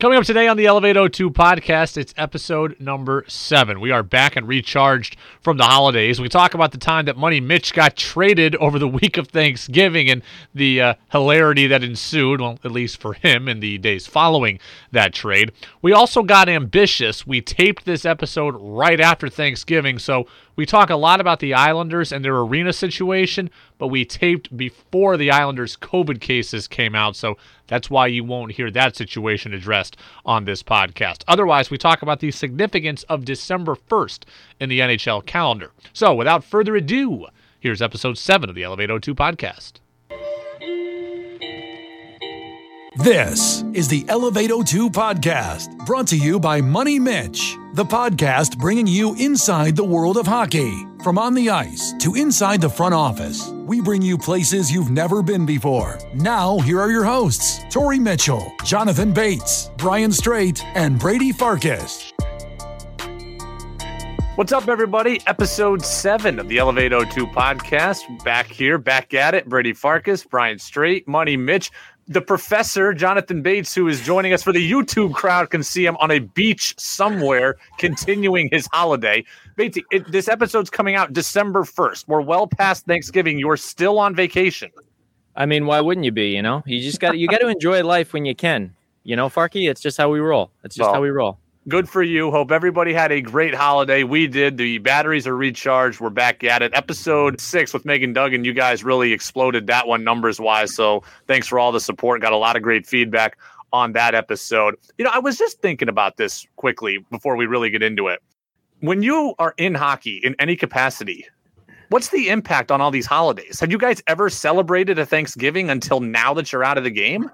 Coming up today on the Elevate 02 podcast, it's episode number seven. We are back and recharged from the holidays. We talk about the time that Money Mitch got traded over the week of Thanksgiving and the uh, hilarity that ensued, well, at least for him in the days following that trade. We also got ambitious. We taped this episode right after Thanksgiving, so we talk a lot about the Islanders and their arena situation, but we taped before the Islanders' COVID cases came out, so that's why you won't hear that situation addressed on this podcast. Otherwise, we talk about the significance of December 1st in the NHL calendar. So, without further ado, here's episode 7 of the Elevate 02 podcast. This is the Elevate 02 podcast, brought to you by Money Mitch, the podcast bringing you inside the world of hockey. From on the ice to inside the front office, we bring you places you've never been before. Now, here are your hosts Torrey Mitchell, Jonathan Bates, Brian Strait, and Brady Farkas. What's up, everybody? Episode 7 of the Elevate 02 podcast. Back here, back at it. Brady Farkas, Brian Strait, Money Mitch the professor Jonathan Bates, who is joining us for the YouTube crowd, can see him on a beach somewhere, continuing his holiday. Bates, it, this episode's coming out December first. We're well past Thanksgiving. You're still on vacation. I mean, why wouldn't you be? You know, you just got you got to enjoy life when you can. You know, Farky, it's just how we roll. It's just well, how we roll good for you. Hope everybody had a great holiday. We did. The batteries are recharged. We're back at it. Episode six with Megan Duggan. You guys really exploded that one numbers wise. So thanks for all the support. Got a lot of great feedback on that episode. You know, I was just thinking about this quickly before we really get into it. When you are in hockey in any capacity, what's the impact on all these holidays? Have you guys ever celebrated a Thanksgiving until now that you're out of the game?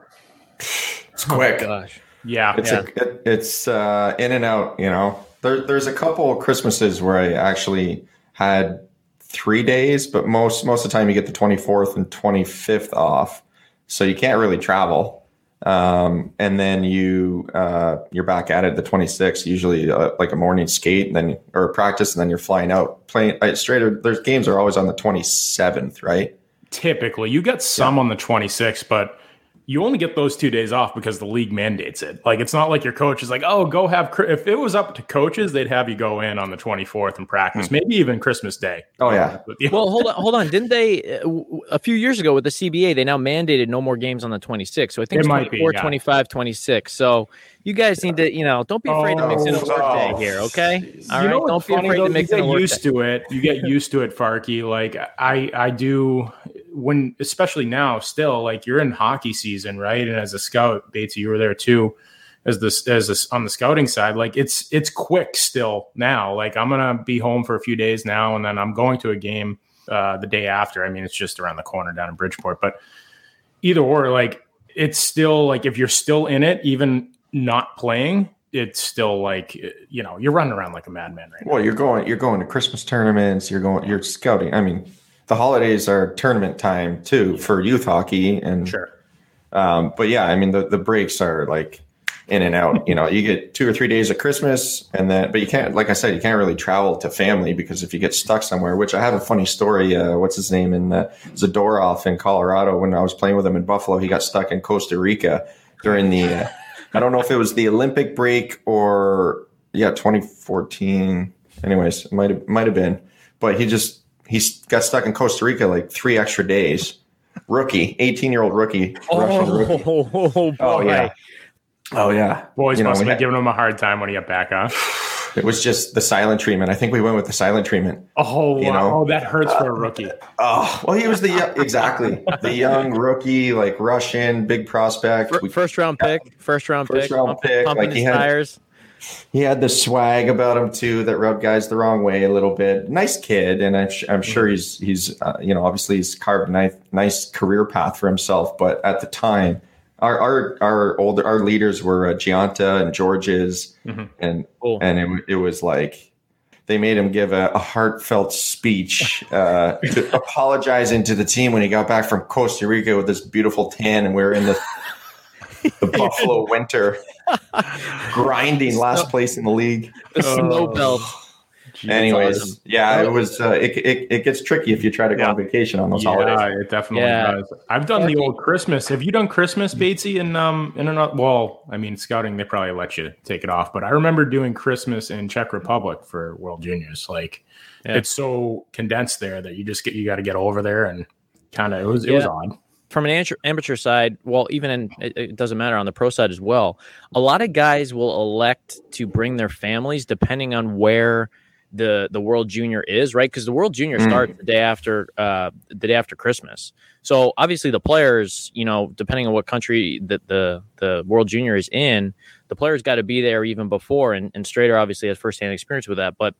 It's quick. Oh, gosh. Yeah, it's yeah. A, it, it's uh, in and out. You know, there, there's a couple of Christmases where I actually had three days, but most most of the time you get the 24th and 25th off, so you can't really travel. Um, and then you uh, you're back at it the 26th, usually uh, like a morning skate, and then or practice, and then you're flying out playing uh, straight. There's games are always on the 27th, right? Typically, you get some yeah. on the 26th, but you only get those two days off because the league mandates it. Like it's not like your coach is like, "Oh, go have." If it was up to coaches, they'd have you go in on the twenty fourth and practice, hmm. maybe even Christmas Day. Oh yeah. well, hold on, hold on. Didn't they uh, a few years ago with the CBA? They now mandated no more games on the twenty sixth. So I think it 24, be, yeah. 25, 26. So you guys need to, you know, don't be afraid oh, to mix in a work oh, here, okay? All you right, don't be afraid though, to mix in a work used day. to it. You get used to it, Farky. Like I, I do when, especially now, still like you're in hockey season, right? And as a scout, Batesy, you were there too, as this as this on the scouting side. Like it's it's quick still now. Like I'm gonna be home for a few days now, and then I'm going to a game uh, the day after. I mean, it's just around the corner down in Bridgeport, but either or, like it's still like if you're still in it, even not playing, it's still like you know you're running around like a madman right well, now. you're going you're going to Christmas tournaments. You're going you're scouting. I mean, the holidays are tournament time too for youth hockey and sure. Um, but yeah, I mean the the breaks are like in and out. You know, you get two or three days of Christmas, and then but you can't, like I said, you can't really travel to family because if you get stuck somewhere. Which I have a funny story. Uh, what's his name in uh, Zadorov in Colorado when I was playing with him in Buffalo, he got stuck in Costa Rica during the. Uh, I don't know if it was the Olympic break or yeah, 2014. Anyways, it might have might have been, but he just he got stuck in Costa Rica like three extra days. Rookie, 18 year old rookie, oh, rookie. Oh, oh yeah, oh yeah. Boys you must know, have been giving him a hard time when he got back on. It was just the silent treatment. I think we went with the silent treatment. Oh, you wow. know? oh, that hurts for a uh, rookie. oh, well, he was the exactly the young rookie, like Russian, big prospect. First round pick, first round first pick, round pick. Pumping like he had, tires. He had the swag about him too that rubbed guys the wrong way a little bit. Nice kid, and I'm, I'm sure he's he's uh, you know obviously he's carved a nice nice career path for himself. But at the time our our our older our leaders were uh, Gionta and Gorges, mm-hmm. and cool. and it, it was like they made him give a, a heartfelt speech uh, apologizing to the team when he got back from Costa Rica with this beautiful tan, and we are in the the Buffalo winter, grinding last place in the league. The snow belt. Anyways, awesome. yeah, it was. Uh, it, it, it gets tricky if you try to go yeah. on vacation on those yeah, holidays. it definitely yeah. does. I've done the old Christmas. Have you done Christmas, Batesy? In um, in another, well, I mean, scouting they probably let you take it off, but I remember doing Christmas in Czech Republic for World Juniors. Like, yeah. it's so condensed there that you just get you got to get over there and kind of it was it was odd from an amateur side, well, even in it, doesn't matter on the pro side as well. A lot of guys will elect to bring their families depending on where the the World Junior is, right? Because the World Junior mm. starts the day after uh, the day after Christmas. So obviously the players, you know, depending on what country that the the World Junior is in, the players got to be there even before. And, and Strader obviously has firsthand experience with that, but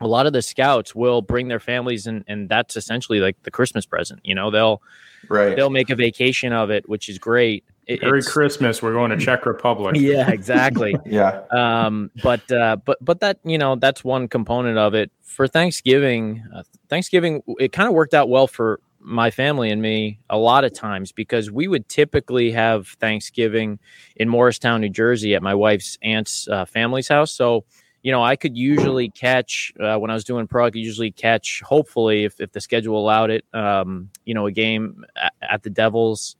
a lot of the scouts will bring their families and and that's essentially like the christmas present you know? They'll right. they'll make a vacation of it which is great. It, merry christmas. We're going to czech republic. Yeah exactly. Yeah. Um but uh but but that you know that's one component of it. For thanksgiving uh, thanksgiving it kind of worked out well for my family and me a lot of times because we would typically have thanksgiving in morristown new jersey at my wife's aunt's uh, family's house. So you know, I could usually catch uh, when I was doing pro. I could usually catch, hopefully, if, if the schedule allowed it, um, you know, a game at, at, the Devils,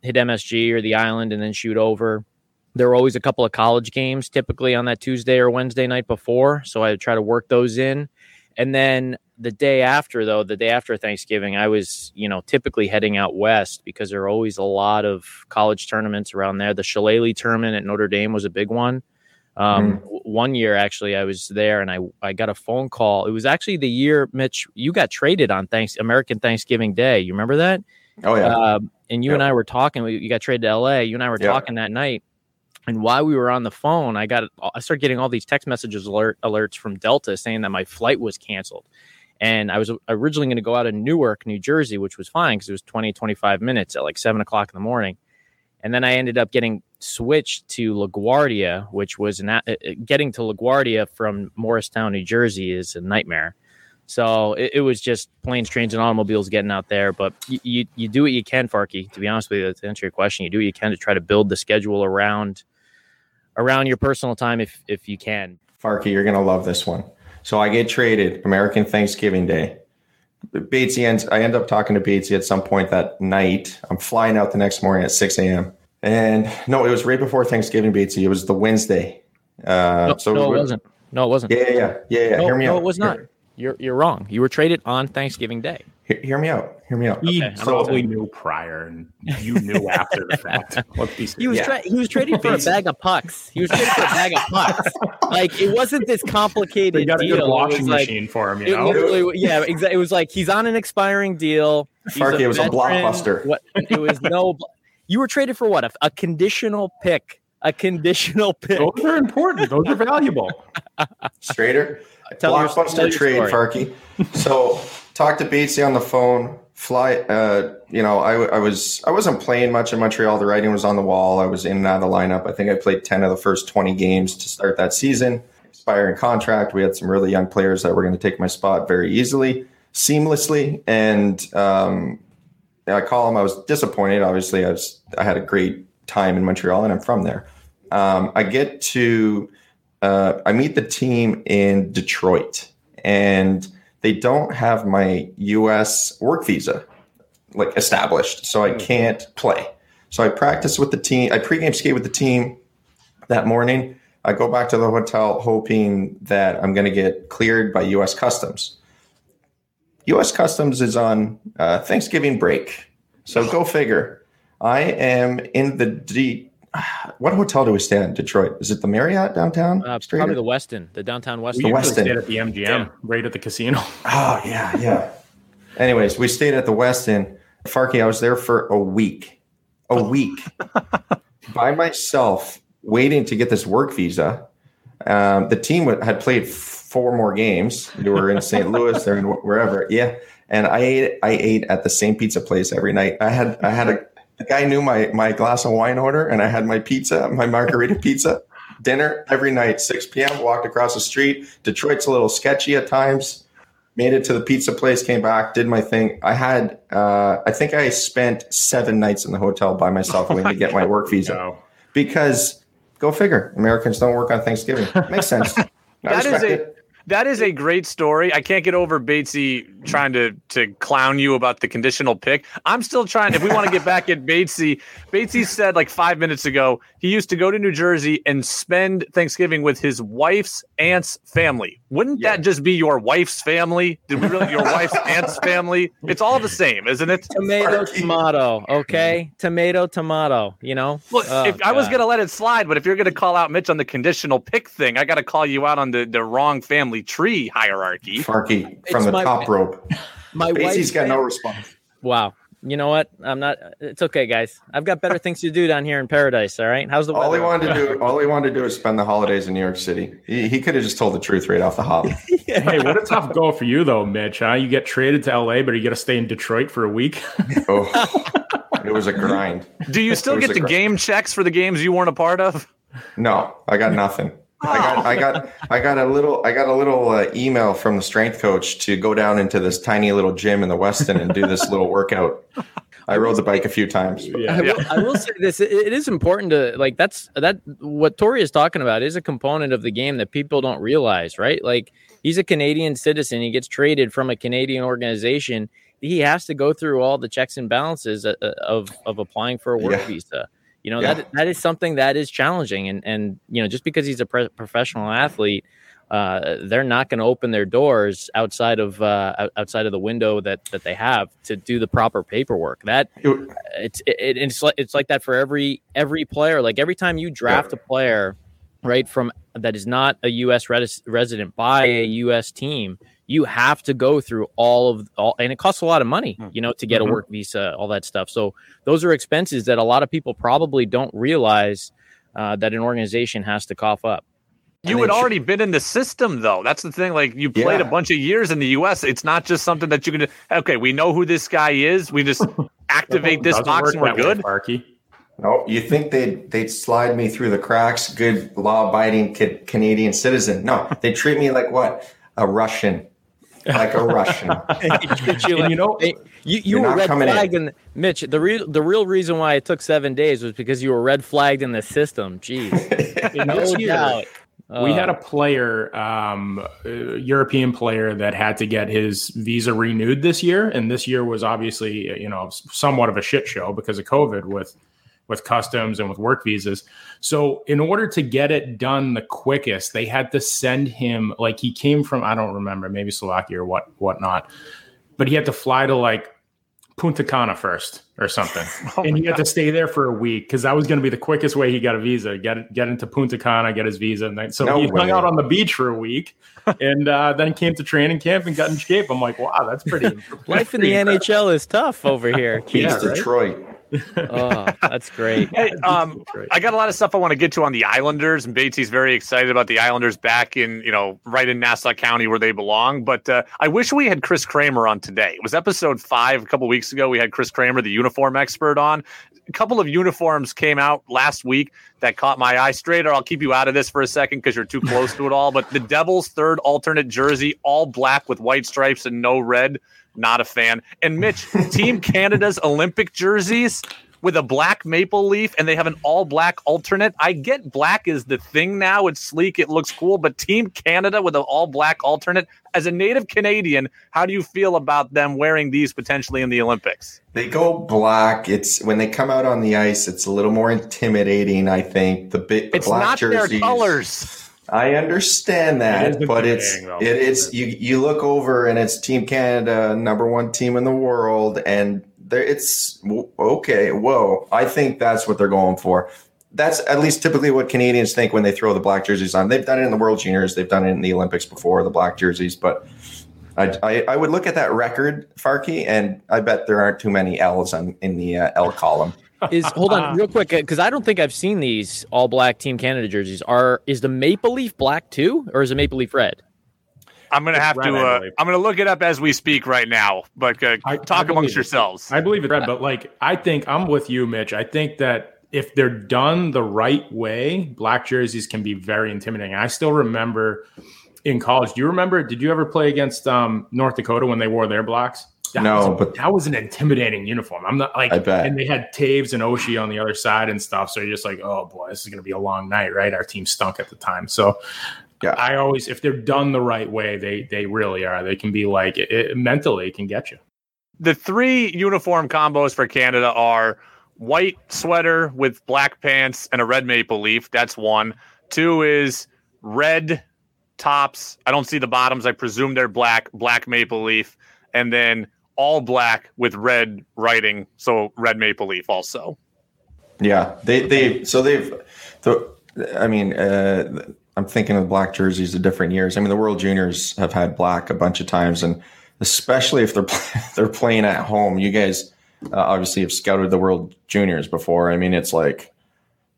hit MSG or the Island, and then shoot over. There were always a couple of college games, typically on that Tuesday or Wednesday night before, so I try to work those in. And then the day after, though, the day after Thanksgiving, I was, you know, typically heading out west because there are always a lot of college tournaments around there. The Shillelagh tournament at Notre Dame was a big one. Um, mm. One year, actually, I was there and I, I got a phone call. It was actually the year, Mitch, you got traded on thanks American Thanksgiving Day. You remember that? Oh, yeah. Uh, and you yep. and I were talking. You got traded to LA. You and I were yep. talking that night. And while we were on the phone, I got I started getting all these text messages alert alerts from Delta saying that my flight was canceled. And I was originally going to go out of Newark, New Jersey, which was fine because it was 20, 25 minutes at like seven o'clock in the morning. And then I ended up getting switched to LaGuardia, which was uh, getting to LaGuardia from Morristown, New Jersey is a nightmare. So it, it, was just planes, trains, and automobiles getting out there. But you, you, you, do what you can, Farkey. To be honest with you, to answer your question, you do what you can to try to build the schedule around around your personal time if if you can. Farkey, you're gonna love this one. So I get traded American Thanksgiving Day. Batesy ends. I end up talking to Batesy at some point that night. I'm flying out the next morning at 6 a.m. And no, it was right before Thanksgiving, Batesy. It was the Wednesday. Uh, no, so no, it wasn't. No, it wasn't. Yeah, yeah, yeah. yeah, yeah. No, Hear me out. no, out. it was not. You're you're wrong. You were traded on Thanksgiving Day. Hear, hear me out. Hear me out. He okay, probably knew prior, and you knew after the fact. he was yeah. tra- he was trading for a bag of pucks. He was trading for a bag of pucks. Like it wasn't this complicated. They got deal. a good washing machine like, for him. You know, yeah, exactly. It was like he's on an expiring deal. Farkey, it was veteran. a blockbuster. What, it was no. You were traded for what? A, a conditional pick. A conditional pick. Those are important. Those are valuable. Strader. Tell blockbuster your, trade, Farkey. So talk to Batesy on the phone. Fly. Uh, you know, I, I was I wasn't playing much in Montreal. The writing was on the wall. I was in and out of the lineup. I think I played ten of the first twenty games to start that season. Expiring contract. We had some really young players that were going to take my spot very easily, seamlessly, and um, I call him. I was disappointed. Obviously, I was. I had a great time in Montreal, and I'm from there. Um, I get to. Uh, I meet the team in Detroit, and they don't have my U.S. work visa like established, so I can't play. So I practice with the team. I pregame skate with the team that morning. I go back to the hotel hoping that I'm going to get cleared by U.S. Customs. U.S. Customs is on uh, Thanksgiving break, so go figure. I am in the D. What hotel do we stay in Detroit? Is it the Marriott downtown? Uh, probably the Westin, the downtown Westin. We the Westin. stayed at the MGM, yeah. right at the casino. Oh yeah, yeah. Anyways, we stayed at the Westin. Farkey, I was there for a week, a week by myself, waiting to get this work visa. Um, the team had played four more games. They were in St. Louis, they're in wherever. Yeah, and I ate I ate at the same pizza place every night. I had I had a the guy knew my my glass of wine order, and I had my pizza, my margarita pizza, dinner every night, 6 p.m. Walked across the street. Detroit's a little sketchy at times. Made it to the pizza place, came back, did my thing. I had, uh, I think I spent seven nights in the hotel by myself waiting to get my work visa. No. Because go figure, Americans don't work on Thanksgiving. Makes sense. that is a, it that is a great story. I can't get over Batesy trying to to clown you about the conditional pick. I'm still trying. If we want to get back at Batesy, Batesy said like five minutes ago he used to go to New Jersey and spend Thanksgiving with his wife's aunt's family. Wouldn't yeah. that just be your wife's family? Did we really your wife's aunt's family? It's all the same, isn't it? Tomato, tomato. Okay, mm-hmm. tomato, tomato. You know. Well, oh, if uh, I was gonna let it slide, but if you're gonna call out Mitch on the conditional pick thing, I got to call you out on the the wrong family tree hierarchy. Farkey from it's the my, top rope. My wife's got no response. Wow. You know what? I'm not. It's okay, guys. I've got better things to do down here in paradise. All right. How's the all he wanted to do? All he wanted to do is spend the holidays in New York City. He, he could have just told the truth right off the hop. yeah. Hey, what a tough go for you though, Mitch. Huh? You get traded to LA, but you got to stay in Detroit for a week. oh, it was a grind. Do you still get the grind. game checks for the games you weren't a part of? No, I got nothing. I got, I got, I got a little, I got a little uh, email from the strength coach to go down into this tiny little gym in the Westin and do this little workout. I rode the bike a few times. Yeah. I, will, I will say this: it, it is important to like that's that what Torrey is talking about is a component of the game that people don't realize, right? Like he's a Canadian citizen, he gets traded from a Canadian organization. He has to go through all the checks and balances uh, uh, of of applying for a work yeah. visa you know, yeah. that that is something that is challenging. And and you know, just because he's a pre- professional athlete, uh, they're not going to open their doors outside of uh, outside of the window that that they have to do the proper paperwork. That it's it, it's like it's like that for every every player. Like every time you draft a player, right from that is not a U.S. Res- resident by a U.S. team, you have to go through all of all and it costs a lot of money hmm. you know to get mm-hmm. a work visa all that stuff so those are expenses that a lot of people probably don't realize uh, that an organization has to cough up you had already been in the system though that's the thing like you played yeah. a bunch of years in the us it's not just something that you can okay we know who this guy is we just activate this box and we're good way, no, you think they'd they'd slide me through the cracks? Good law-abiding Canadian citizen. No, they treat me like what? A Russian like a Russian. you, you know, you, you were red flagged in. in Mitch. The real the real reason why it took seven days was because you were red flagged in the system. Jeez, no doubt. We had a player, um, a European player, that had to get his visa renewed this year, and this year was obviously, you know, somewhat of a shit show because of COVID with with customs and with work visas. So in order to get it done the quickest, they had to send him like he came from I don't remember maybe Slovakia or what whatnot, but he had to fly to like Punta Cana first or something, oh and he had God. to stay there for a week because that was going to be the quickest way he got a visa. Get get into Punta Cana, get his visa, and then, so no he way. hung out on the beach for a week, and uh, then came to training camp and got in shape. I'm like, wow, that's pretty. Life in the NHL is tough over here. He's yeah, Detroit. Oh, that's great. Hey, um, I got a lot of stuff I want to get to on the Islanders, and Batesy's very excited about the Islanders back in, you know, right in Nassau County where they belong. But uh, I wish we had Chris Kramer on today. It was episode five a couple weeks ago. We had Chris Kramer, the uniform expert, on. A couple of uniforms came out last week that caught my eye. Straighter, I'll keep you out of this for a second because you're too close to it all. But the Devils' third alternate jersey, all black with white stripes and no red not a fan. And Mitch, Team Canada's Olympic jerseys with a black maple leaf and they have an all black alternate. I get black is the thing now. It's sleek, it looks cool, but Team Canada with an all black alternate, as a native Canadian, how do you feel about them wearing these potentially in the Olympics? They go black. It's when they come out on the ice, it's a little more intimidating, I think. The bit it's black not jerseys, their colors. I understand that, it but it's it, it's you you look over and it's Team Canada, number one team in the world, and there it's okay. Whoa, I think that's what they're going for. That's at least typically what Canadians think when they throw the black jerseys on. They've done it in the World Juniors, they've done it in the Olympics before, the black jerseys, but. I, I, I would look at that record, Farkey, and I bet there aren't too many L's on, in the uh, L column is hold on real quick because I don't think I've seen these all black Team Canada jerseys. Are is the maple leaf black too, or is it maple leaf red? I'm gonna have red, to. Uh, I'm gonna look it up as we speak right now. But uh, I, talk I amongst yourselves. I believe it's red, but like I think I'm with you, Mitch. I think that if they're done the right way, black jerseys can be very intimidating. I still remember in college. Do you remember? Did you ever play against um, North Dakota when they wore their blacks? That no, was, but that was an intimidating uniform. I'm not like, I bet. and they had Toews and Oshie on the other side and stuff. So you're just like, oh boy, this is going to be a long night, right? Our team stunk at the time. So Yeah. I always, if they're done the right way, they they really are. They can be like it, it, mentally, it can get you. The three uniform combos for Canada are white sweater with black pants and a red maple leaf. That's one. Two is red tops. I don't see the bottoms. I presume they're black, black maple leaf, and then all black with red writing. So red maple leaf also. Yeah, they they so they've. The, I mean, uh, I'm thinking of black jerseys of different years. I mean, the World Juniors have had black a bunch of times, and especially if they're they're playing at home. You guys uh, obviously have scouted the World Juniors before. I mean, it's like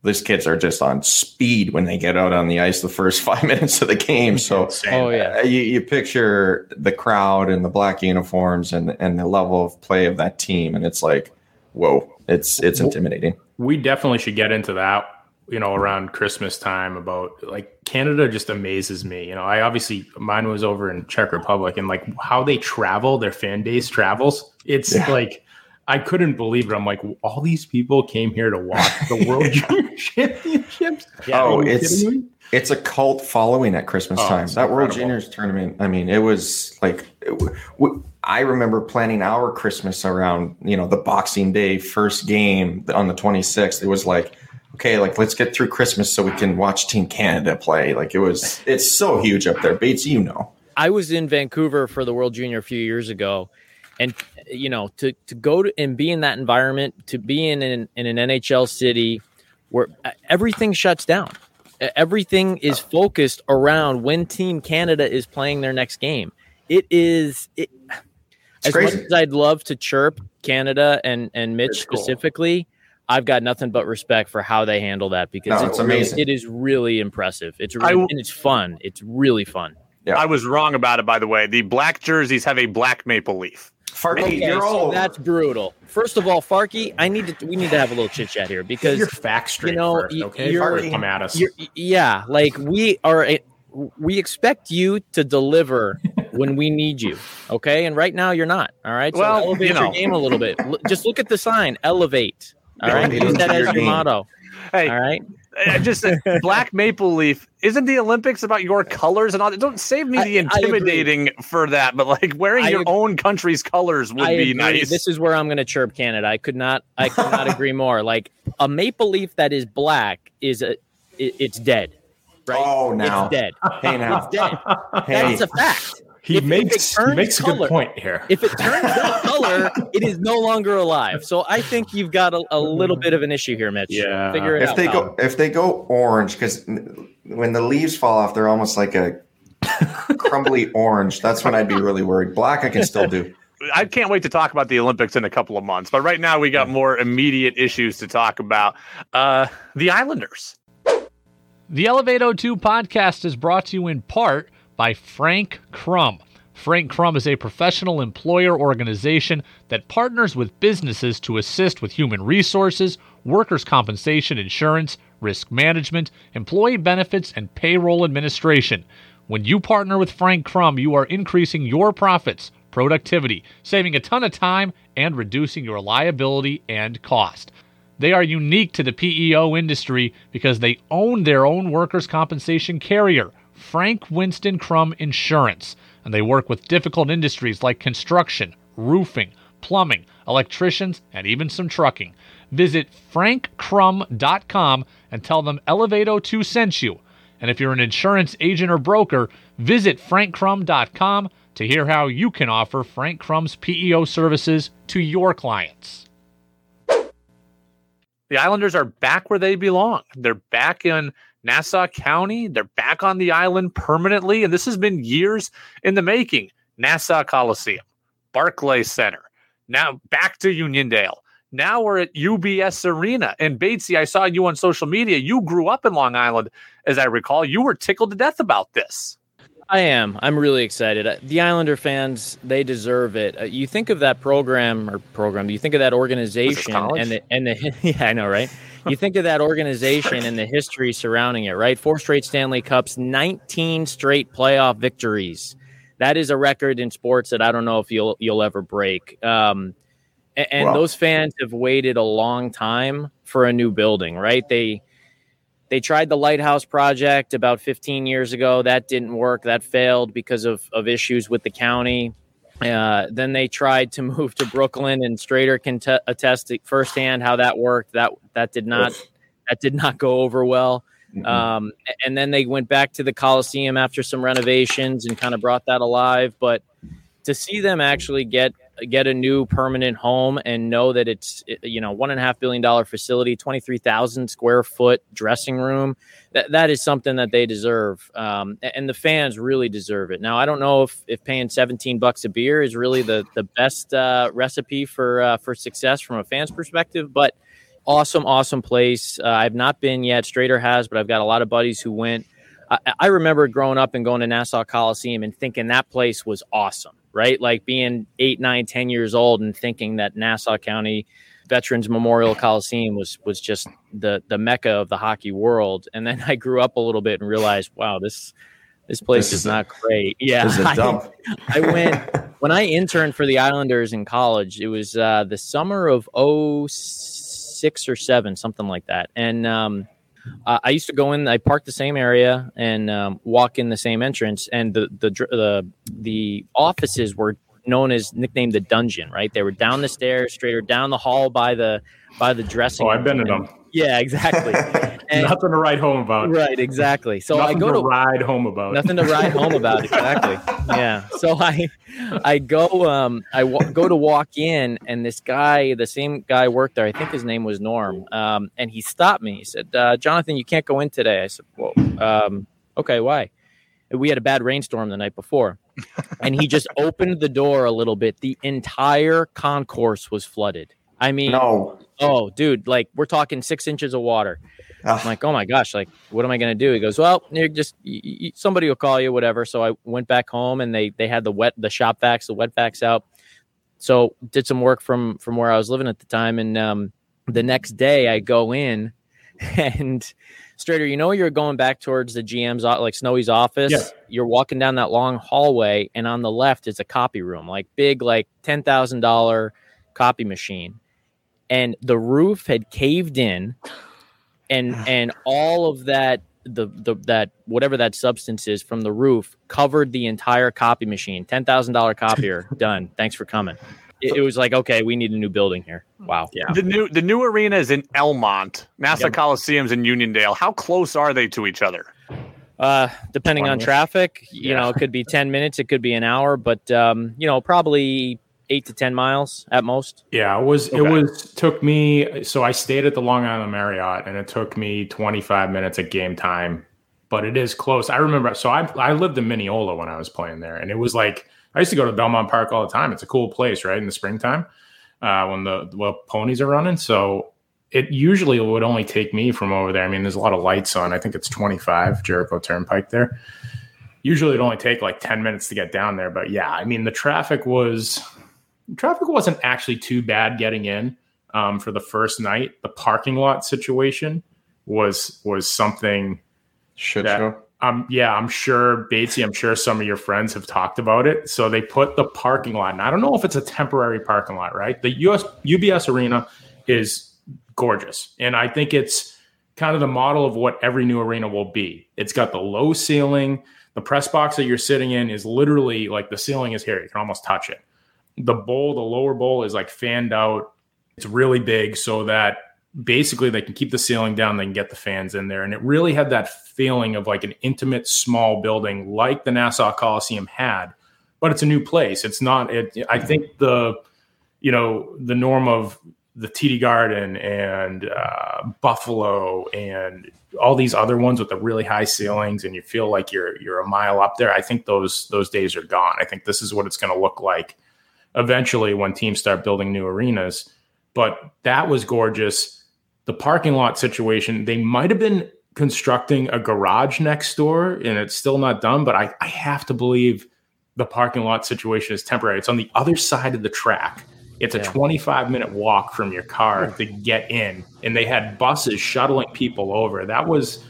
these kids are just on speed when they get out on the ice the first five minutes of the game. So, oh yeah, uh, you, you picture the crowd and the black uniforms and and the level of play of that team, and it's like, whoa, it's it's intimidating. We definitely should get into that you know, around Christmas time about like Canada just amazes me. You know, I obviously mine was over in Czech Republic and like how they travel, their fan base travels. It's yeah. like I couldn't believe it. I'm like, all these people came here to watch the World Junior Championships. Yeah, oh, it's it's a cult following at Christmas oh, time. That incredible. World Juniors tournament. I mean, it was like. It, I remember planning our Christmas around, you know, the Boxing Day first game on the 26th. It was like, okay, like let's get through Christmas so we can watch Team Canada play. Like it was, it's so huge up there. Bates, you know. I was in Vancouver for the World Junior a few years ago, and you know, to to go to and be in that environment, to be in an, in an NHL city where everything shuts down, everything is focused around when Team Canada is playing their next game. It is it. As crazy. much as I'd love to chirp Canada and and Mitch cool. specifically, I've got nothing but respect for how they handle that because no, it's, it's, amazing. Really, it is really impressive. It's really, and it's fun. It's really fun. Yeah. I was wrong about it, by the way. The black jerseys have a black maple leaf. Farky, okay, you're so all that's brutal. First of all, Farky, I need to we need to have a little chit chat here because you're facts straight. You know, first, okay, Farky, come at us. Yeah, like we are. A, we expect you to deliver when we need you. Okay, and right now you're not. All right. So well, elevate you know. your game a little bit. Just look at the sign. Elevate. All right, use that as your motto. Hey, all right. Uh, just black maple leaf. Isn't the Olympics about your colors and all? that. Don't save me the intimidating for that, but like wearing I your own country's colors would I be agree. nice. This is where I'm going to chirp Canada. I could not. I could not agree more. Like a maple leaf that is black is a, it, it's dead. Right? Oh, now it's dead. Hey, now it's dead. Hey. That's a fact. He if, makes if he makes color, a good point here. If it turns that color, it is no longer alive. So I think you've got a, a little bit of an issue here, Mitch. Yeah. Figure it if out. They go, if they go orange, because when the leaves fall off, they're almost like a crumbly orange. That's when I'd be really worried. Black, I can still do. I can't wait to talk about the Olympics in a couple of months. But right now, we got more immediate issues to talk about. Uh, the Islanders. The Elevate 02 podcast is brought to you in part by Frank Crum. Frank Crum is a professional employer organization that partners with businesses to assist with human resources, workers' compensation insurance, risk management, employee benefits, and payroll administration. When you partner with Frank Crum, you are increasing your profits, productivity, saving a ton of time, and reducing your liability and cost. They are unique to the PEO industry because they own their own workers' compensation carrier. Frank Winston Crum Insurance, and they work with difficult industries like construction, roofing, plumbing, electricians, and even some trucking. Visit frankcrum.com and tell them Elevate02 sent you. And if you're an insurance agent or broker, visit frankcrum.com to hear how you can offer Frank Crum's PEO services to your clients. The Islanders are back where they belong. They're back in Nassau County. They're back on the island permanently, and this has been years in the making. Nassau Coliseum, Barclay Center, now back to Uniondale. Now we're at UBS Arena. And Batesy, I saw you on social media. You grew up in Long Island, as I recall. You were tickled to death about this. I am. I'm really excited. Uh, the Islander fans, they deserve it. Uh, you think of that program or program, you think of that organization and the, and the yeah, I know, right? you think of that organization and the history surrounding it, right? Four straight Stanley Cups, 19 straight playoff victories. That is a record in sports that I don't know if you'll you'll ever break. Um, and, and wow. those fans have waited a long time for a new building, right? They they tried the lighthouse project about 15 years ago. That didn't work. That failed because of, of issues with the county. Uh, then they tried to move to Brooklyn, and Strader can t- attest firsthand how that worked. That that did not that did not go over well. Mm-hmm. Um, and then they went back to the Coliseum after some renovations and kind of brought that alive. But to see them actually get get a new permanent home and know that it's you know one and a half billion dollar facility, twenty three thousand square foot dressing room. That that is something that they deserve, um, and the fans really deserve it. Now I don't know if, if paying seventeen bucks a beer is really the the best uh, recipe for uh, for success from a fan's perspective, but awesome, awesome place. Uh, I've not been yet. Strader has, but I've got a lot of buddies who went. I, I remember growing up and going to Nassau Coliseum and thinking that place was awesome right? Like being eight, nine, ten years old and thinking that Nassau County Veterans Memorial Coliseum was was just the the mecca of the hockey world. And then I grew up a little bit and realized, wow, this this place this is, is, not great. Yeah, I, I, went when I interned for the Islanders in college. It was uh, the summer of 06 or seven, something like that, and. Um, uh, I used to go in. I parked the same area and um, walk in the same entrance, and the the the the offices were known as nicknamed the dungeon. Right, they were down the stairs, straight or down the hall by the by the dressing. Oh, I've been in them. Yeah, exactly. And, nothing to write home about. Right, exactly. So nothing I go to, to ride home about. Nothing to ride home about. Exactly. yeah. So I, I go, um, I w- go to walk in, and this guy, the same guy worked there. I think his name was Norm. Um, and he stopped me. He said, uh, "Jonathan, you can't go in today." I said, "Well, um, okay, why?" We had a bad rainstorm the night before, and he just opened the door a little bit. The entire concourse was flooded. I mean, no. Oh, dude, like we're talking six inches of water. Ugh. I'm like, oh my gosh, like what am I gonna do? He goes, well, you're just you, somebody will call you, whatever. So I went back home and they they had the wet the shop vacs, the wet vacs out. So did some work from from where I was living at the time, and um, the next day I go in and Strader, you know, you're going back towards the GM's like Snowy's office. Yeah. You're walking down that long hallway, and on the left is a copy room, like big, like ten thousand dollar copy machine and the roof had caved in and and all of that the, the that whatever that substance is from the roof covered the entire copy machine. $10,000 copier done. Thanks for coming. It, it, was like okay we need a new building here. Wow. Yeah. The new the new arena is in Elmont Nassau yep. Coliseum's in Uniondale. How close are they to each other? Uh, depending on traffic, you yeah. know, it could be 10 minutes, it could be an hour, but, um, you know, probably eight to ten miles at most. Yeah, it was. Okay. It was took me. So I stayed at the Long Island Marriott, and it took me twenty five minutes at game time. But it is close. I remember. So I I lived in Mineola when I was playing there, and it was like I used to go to Belmont Park all the time. It's a cool place, right? In the springtime, uh, when the well ponies are running. So it usually would only take me from over there. I mean, there's a lot of lights on. I think it's 25 Jericho Turnpike there. Usually it only take like 10 minutes to get down there. But yeah, I mean, the traffic was traffic wasn't actually too bad getting in um, for the first night. The parking lot situation was was something shit that, show. Um, yeah, I'm sure Batesy. I'm sure some of your friends have talked about it. So they put the parking lot, and I don't know if it's a temporary parking lot, right? The US UBS Arena is gorgeous, and I think it's kind of the model of what every new arena will be. It's got the low ceiling. The press box that you're sitting in is literally like the ceiling is here. You can almost touch it the bowl, the lower bowl is like fanned out. It's really big so that basically they can keep the ceiling down, they can get the fans in there. And it really had that feeling of like an intimate small building like the Nassau Coliseum had, but it's a new place. It's not it I think the you know, the norm of the TD Garden and uh, Buffalo and all these other ones with the really high ceilings and you feel like you're you're a mile up there. I think those those days are gone. I think this is what it's going to look like eventually when teams start building new arenas. But that was gorgeous. The parking lot situation, they might have been constructing a garage next door and it's still not done, but I, I have to believe the parking lot situation is temporary. It's on the other side of the track. It's yeah. a 25 minute walk from your car to get in. And they had buses shuttling people over. That was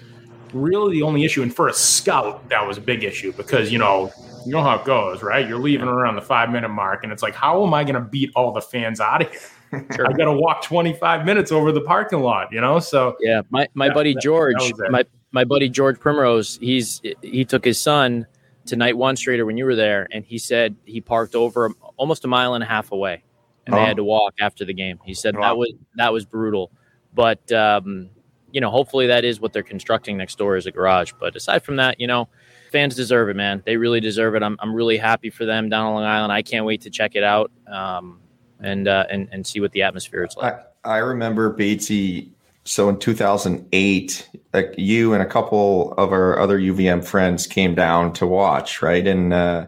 really the only issue. And for a scout, that was a big issue because, you know, you know how it goes, right? You're leaving around the five minute mark, and it's like, how am I going to beat all the fans out of here? sure. I got to walk 25 minutes over the parking lot, you know? So yeah, my, my yeah, buddy George, that, my, my buddy George Primrose, he's, he took his son to night one straighter when you were there. And he said he parked over almost a mile and a half away and oh. they had to walk after the game. He said wow. that was, that was brutal. But, um, you know, hopefully that is what they're constructing next door is a garage. But aside from that, you know, fans deserve it, man. They really deserve it. I'm, I'm really happy for them down on Long Island. I can't wait to check it out um, and, uh, and and see what the atmosphere is like. I, I remember Batesy. So in 2008, like you and a couple of our other UVM friends came down to watch, right? And uh,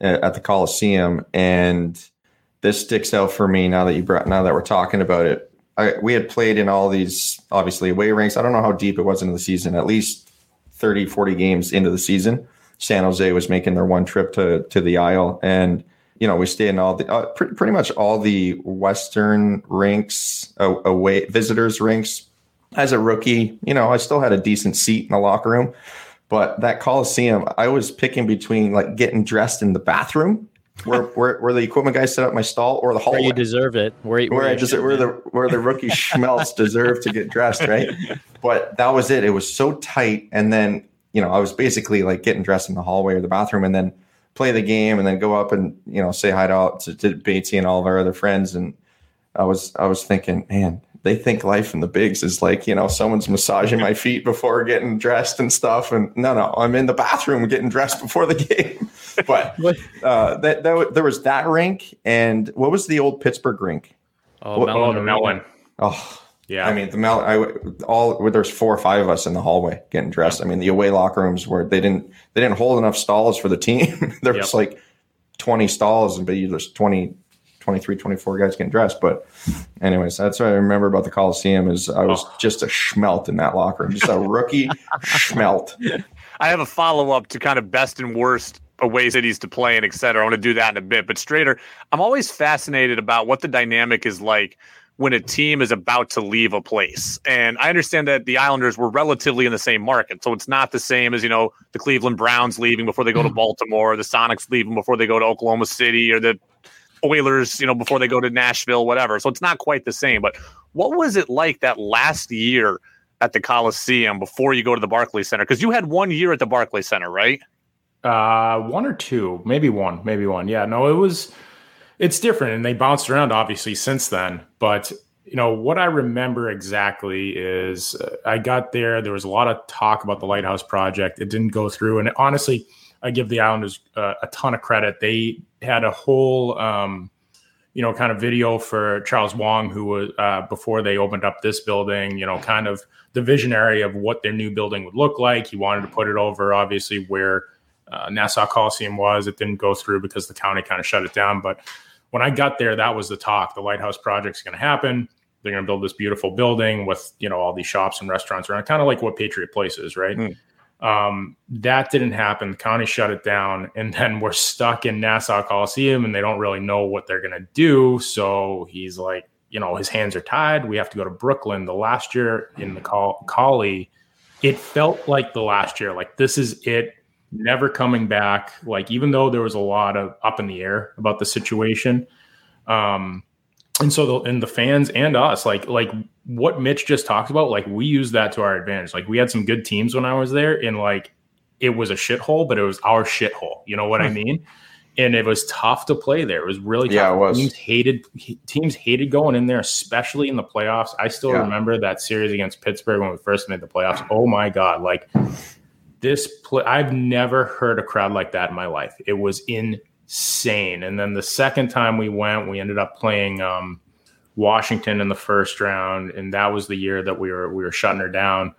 at the Coliseum, and this sticks out for me now that you brought now that we're talking about it. I, we had played in all these obviously away ranks. I don't know how deep it was into the season, at least 30, 40 games into the season. San Jose was making their one trip to to the Isle, and you know we stayed in all the uh, pretty, pretty much all the Western rinks uh, away visitors rinks. As a rookie, you know I still had a decent seat in the locker room, but that Coliseum, I was picking between like getting dressed in the bathroom where, where, where the equipment guy set up my stall or the hallway. Where you deserve it. Where, where, where I where the where the rookie schmelts deserve to get dressed, right? But that was it. It was so tight, and then you know I was basically like getting dressed in the hallway or the bathroom, and then play the game, and then go up and you know say hi to, to, to Batesy and all of our other friends, and I was I was thinking, man, they think life in the bigs is like you know someone's massaging my feet before getting dressed and stuff. And no no i'm in the bathroom getting dressed before the game. But uh, that, that there was that rink and what was the old pittsburgh rink? Oh, what, oh the Mellon oh yeah. I mean the Mellon i all there's four or five of us in the hallway getting dressed. I mean the away locker rooms where they didn't they didn't hold enough stalls for the team. There was yep. like 20 stalls and but there's 20 23, 24 guys getting dressed. But anyways, that's what I remember about the Coliseum is I was oh. just a schmelt in that locker room, just a rookie schmelt. I have a follow up to kind of best and worst away cities to play in, et cetera. I want to do that in a bit. But Strader, I'm always fascinated about what the dynamic is like when a team is about to leave a place. And I understand that the Islanders were relatively in the same market. So it's not the same as, you know, the Cleveland Browns leaving before they go to mm. Baltimore, the Sonics leaving before they go to Oklahoma City, or the Oilers, you know, before they go to Nashville, whatever. So it's not quite the same. But what was it like that last year at the Coliseum before you go to the Barclays Center? Because you had one year at the Barclays Center, right? Uh, one or two, maybe one, maybe one. Yeah, no, it was. It's different, and they bounced around obviously since then. But you know what I remember exactly is uh, I got there. There was a lot of talk about the Lighthouse project. It didn't go through, and honestly, I give the Islanders uh, a ton of credit. They had a whole, um, you know, kind of video for Charles Wang, who was uh, before they opened up this building. You know, kind of the visionary of what their new building would look like. He wanted to put it over, obviously, where uh, Nassau Coliseum was. It didn't go through because the county kind of shut it down. But when I got there, that was the talk. The lighthouse project's going to happen. They're going to build this beautiful building with you know all these shops and restaurants around, kind of like what Patriot Place is, right? Mm. Um, that didn't happen. The county shut it down, and then we're stuck in Nassau Coliseum, and they don't really know what they're gonna do. So he's like, you know, his hands are tied. We have to go to Brooklyn. The last year in the Coli, it felt like the last year. Like this is it, never coming back. Like even though there was a lot of up in the air about the situation, um, and so the and the fans and us like like what Mitch just talked about like we use that to our advantage. Like we had some good teams when I was there and like it was a shithole but it was our shithole. You know what I hmm. mean? And it was tough to play there. It was really tough. yeah it was. Teams hated teams hated going in there especially in the playoffs. I still yeah. remember that series against Pittsburgh when we first made the playoffs. Oh my god like this play I've never heard a crowd like that in my life. It was in insane. And then the second time we went, we ended up playing um, Washington in the first round, and that was the year that we were we were shutting her down.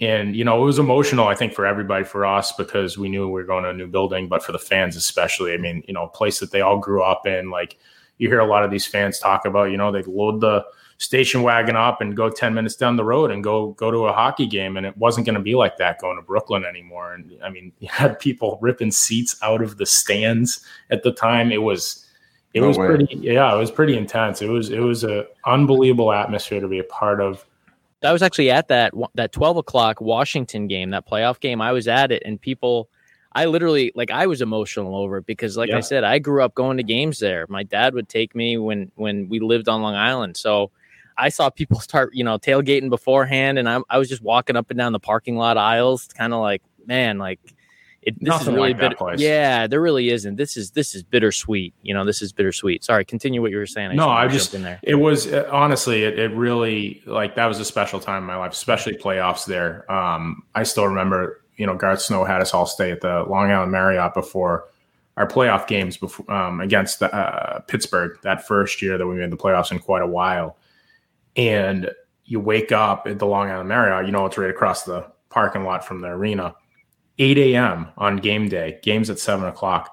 And you know, it was emotional, I think, for everybody, for us, because we knew we were going to a new building, but for the fans especially. I mean, you know, a place that they all grew up in. Like you hear a lot of these fans talk about, you know, they load the station wagon up and go 10 minutes down the road and go go to a hockey game. And it wasn't going to be like that going to Brooklyn anymore. And I mean you had people ripping seats out of the stands at the time. It was it no was way. pretty yeah it was pretty intense. It was it was a unbelievable atmosphere to be a part of. I was actually at that that 12 o'clock Washington game that playoff game. I was at it and people I literally like I was emotional over it because, like yeah. I said, I grew up going to games there. My dad would take me when when we lived on Long Island, so I saw people start, you know, tailgating beforehand, and I, I was just walking up and down the parking lot aisles, kind of like, man, like it, this Nothing is really like bitter. Yeah, there really isn't. This is this is bittersweet. You know, this is bittersweet. Sorry, continue what you were saying. I no, I just in there. It was uh, honestly, it, it really like that was a special time in my life, especially playoffs there. Um, I still remember, you know, Garth Snow had us all stay at the Long Island Marriott before our playoff games before um, against the, uh, Pittsburgh that first year that we made the playoffs in quite a while and you wake up at the Long Island Marriott, you know, it's right across the parking lot from the arena. 8 a.m. on game day, games at seven o'clock.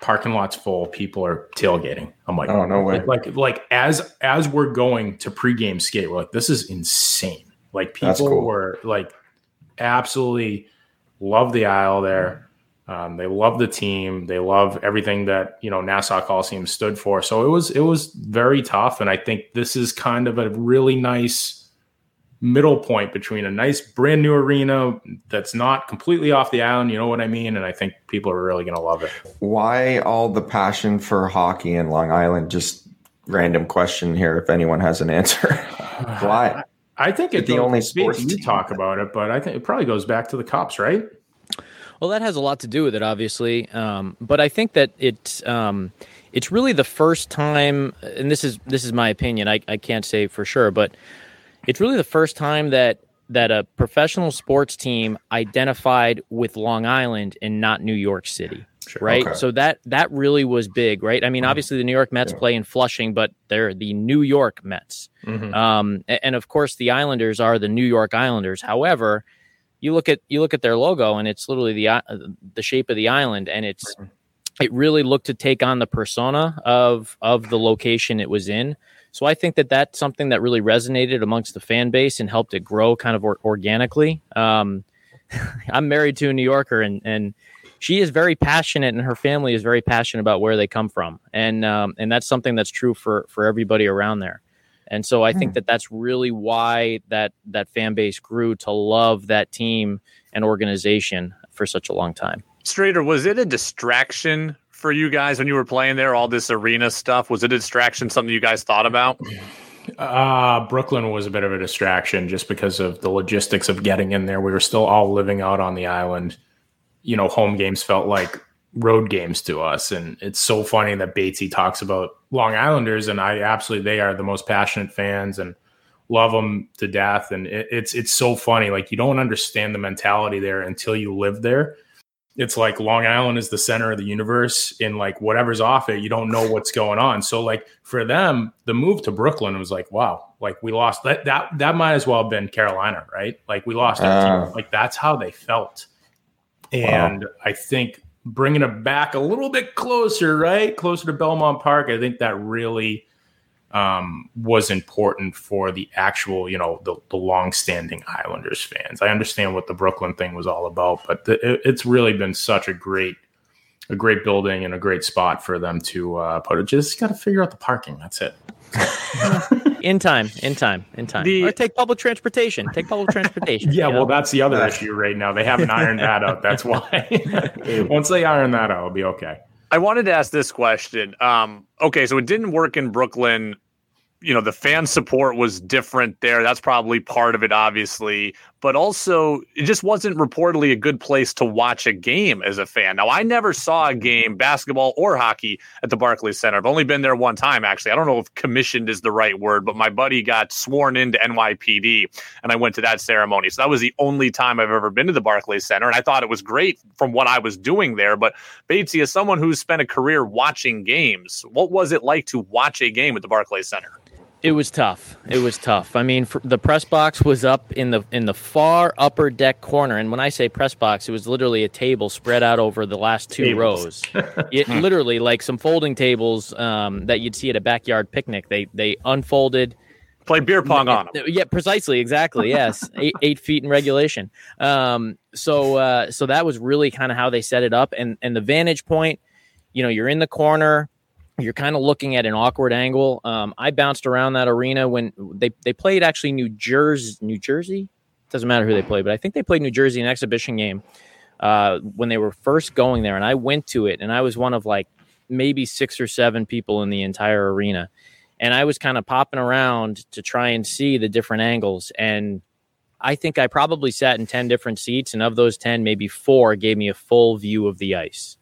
Parking lot's full. People are tailgating. I'm like, oh no way! Like, like, like as as we're going to pregame skate, we're like, this is insane. Like people cool. were like, absolutely love the aisle there. Um, they love the team. They love everything that you know Nassau Coliseum stood for. So it was it was very tough, and I think this is kind of a really nice middle point between a nice brand new arena that's not completely off the island. You know what I mean? And I think people are really going to love it. Why all the passion for hockey in Long Island? Just random question here. If anyone has an answer, why? I think it's the only sport you talk about it, but I think it probably goes back to the cops, right? Well, that has a lot to do with it, obviously. Um, but I think that it's um, it's really the first time, and this is this is my opinion. I, I can't say for sure, but it's really the first time that that a professional sports team identified with Long Island and not New York City. Sure. Right. Okay. So that that really was big, right? I mean, mm-hmm. obviously the New York Mets yeah. play in Flushing, but they're the New York Mets. Mm-hmm. Um, and, and of course the Islanders are the New York Islanders. However, you look at you look at their logo and it's literally the uh, the shape of the island and it's it really looked to take on the persona of of the location it was in. So i think that that's something that really resonated amongst the fan base and helped it grow kind of or- organically. Um, i'm married to a new yorker and and she is very passionate and her family is very passionate about where they come from. And um, and that's something that's true for for everybody around there and so I think hmm. that that's really why that that fan base grew to love that team and organization for such a long time. Strader, was it a distraction for you guys when you were playing there? All this arena stuff was it a distraction? Something you guys thought about? Uh, Brooklyn was a bit of a distraction just because of the logistics of getting in there. We were still all living out on the island. You know, home games felt like road games to us. And it's so funny that Batesy talks about Long Islanders, and I absolutely they are the most passionate fans and love them to death. And it, it's it's so funny. Like you don't understand the mentality there until you live there. It's like Long Island is the center of the universe, and like whatever's off it, you don't know what's going on. So like for them, the move to Brooklyn was like, wow, like we lost that that that might as well have been Carolina, right? Like we lost our uh, team. Like that's how they felt. And wow. I think bringing it back a little bit closer, right? Closer to Belmont Park. I think that really um, was important for the actual, you know, the, the long-standing Islanders fans. I understand what the Brooklyn thing was all about, but the, it, it's really been such a great, a great building and a great spot for them to uh, put it. Just got to figure out the parking. That's it. in time, in time, in time. The, or take public transportation. Take public transportation. yeah, well, that's the other issue right now. They haven't ironed that out. That's why. Once they iron that out, it'll be okay. I wanted to ask this question. Um, okay, so it didn't work in Brooklyn you know the fan support was different there. That's probably part of it obviously. But also it just wasn't reportedly a good place to watch a game as a fan. Now i never saw a game basketball or hockey at the barclays center. I've only been there one time actually. I don't know if commissioned is the right word but my buddy got sworn into nypd and i went to that ceremony. So that was the only time i've ever been to the barclays center and i thought it was great from what i was doing there. But batesy as someone who's spent a career watching games what was it like to watch a game at the barclays center it was tough. It was tough. I mean, the press box was up in the in the far upper deck corner, and when I say press box, it was literally a table spread out over the last two tables. rows. it literally like some folding tables um, that you'd see at a backyard picnic. They they unfolded. Play beer pong on them. Yeah, precisely, exactly. Yes, eight, eight feet in regulation. Um, so uh, so that was really kind of how they set it up, and and the vantage point. You know, you're in the corner you're kind of looking at an awkward angle. Um, I bounced around that arena when they, they played actually New Jersey. New Jersey doesn't matter who they played, but I think they played New Jersey an exhibition game uh, when they were first going there, and I went to it, and I was one of like maybe six or seven people in the entire arena, and I was kind of popping around to try and see the different angles, and I think I probably sat in ten different seats, and of those ten, maybe four gave me a full view of the ice.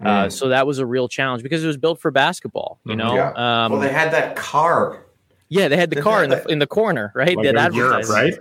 Uh, mm. so that was a real challenge because it was built for basketball. You mm-hmm. know, yeah. um, well, they had that car. Yeah, they had the they car had in the in the corner, right? Like that Europe, right?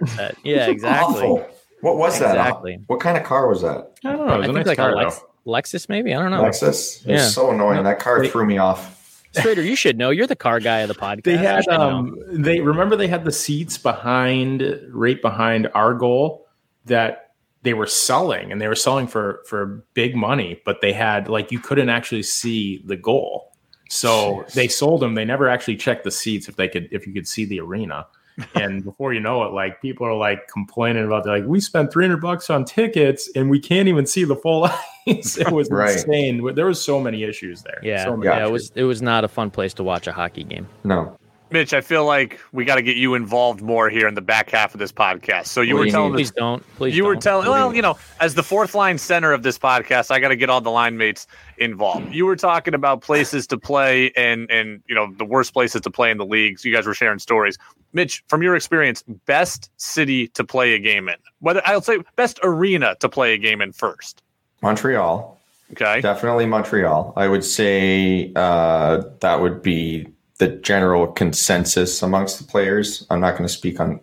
Yeah, exactly. Awful. What was that? Exactly. What kind of car was that? I don't know. I think nice like car, a Lex- Lexus, maybe. I don't know. Lexus. It yeah. so annoying. That car threw me off. Strader, you should know. You're the car guy of the podcast. They had um, they remember they had the seats behind, right behind our goal that they were selling and they were selling for for big money but they had like you couldn't actually see the goal. So Jeez. they sold them. They never actually checked the seats if they could if you could see the arena. And before you know it like people are like complaining about they're like we spent 300 bucks on tickets and we can't even see the full ice. It was right. insane. There was so many issues there. Yeah, so yeah it was it was not a fun place to watch a hockey game. No Mitch, I feel like we got to get you involved more here in the back half of this podcast. So you what were telling, me please don't, please. You don't. were telling, well, you know, as the fourth line center of this podcast, I got to get all the line mates involved. You were talking about places to play and and you know the worst places to play in the leagues. You guys were sharing stories. Mitch, from your experience, best city to play a game in. Whether I'll say best arena to play a game in first. Montreal. Okay. Definitely Montreal. I would say uh, that would be the general consensus amongst the players. I'm not going to speak on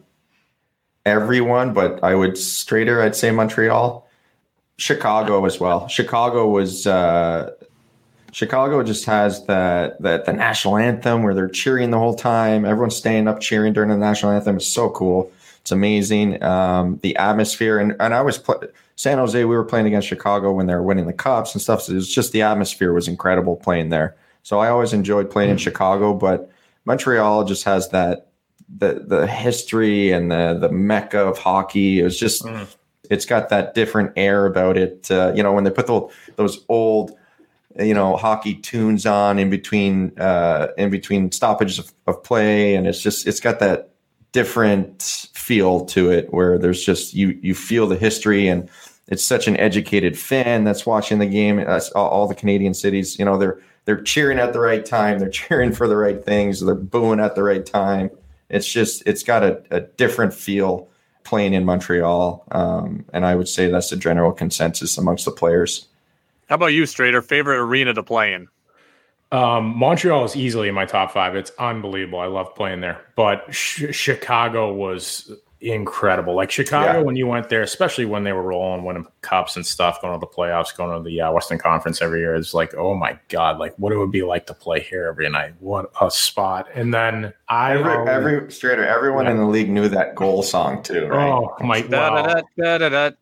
everyone, but I would straighter. I'd say Montreal, Chicago as well. Chicago was uh, Chicago just has that that the national anthem where they're cheering the whole time. Everyone's staying up cheering during the national anthem. It's so cool. It's amazing. Um, the atmosphere and and I was pl- San Jose. We were playing against Chicago when they were winning the cups and stuff. So it was just the atmosphere was incredible playing there. So I always enjoyed playing in hmm. Chicago, but Montreal just has that the the history and the the mecca of hockey. It was just mm. it's got that different air about it. Uh, you know, when they put the, those old you know hockey tunes on in between uh, in between stoppages of, of play, and it's just it's got that different feel to it where there's just you you feel the history and it's such an educated fan that's watching the game. All, all the Canadian cities, you know, they're they're cheering at the right time. They're cheering for the right things. They're booing at the right time. It's just it's got a, a different feel playing in Montreal, um, and I would say that's the general consensus amongst the players. How about you, Strader? Favorite arena to play in? Um, Montreal is easily in my top five. It's unbelievable. I love playing there. But sh- Chicago was incredible. Like Chicago, yeah. when you went there, especially when they were rolling, winning cups and stuff, going to the playoffs, going to the uh, Western Conference every year, it's like, oh my god, like what it would be like to play here every night. What a spot! And then I every, always, every straighter, everyone yeah. in the league knew that goal song too, right? Oh my god! Even I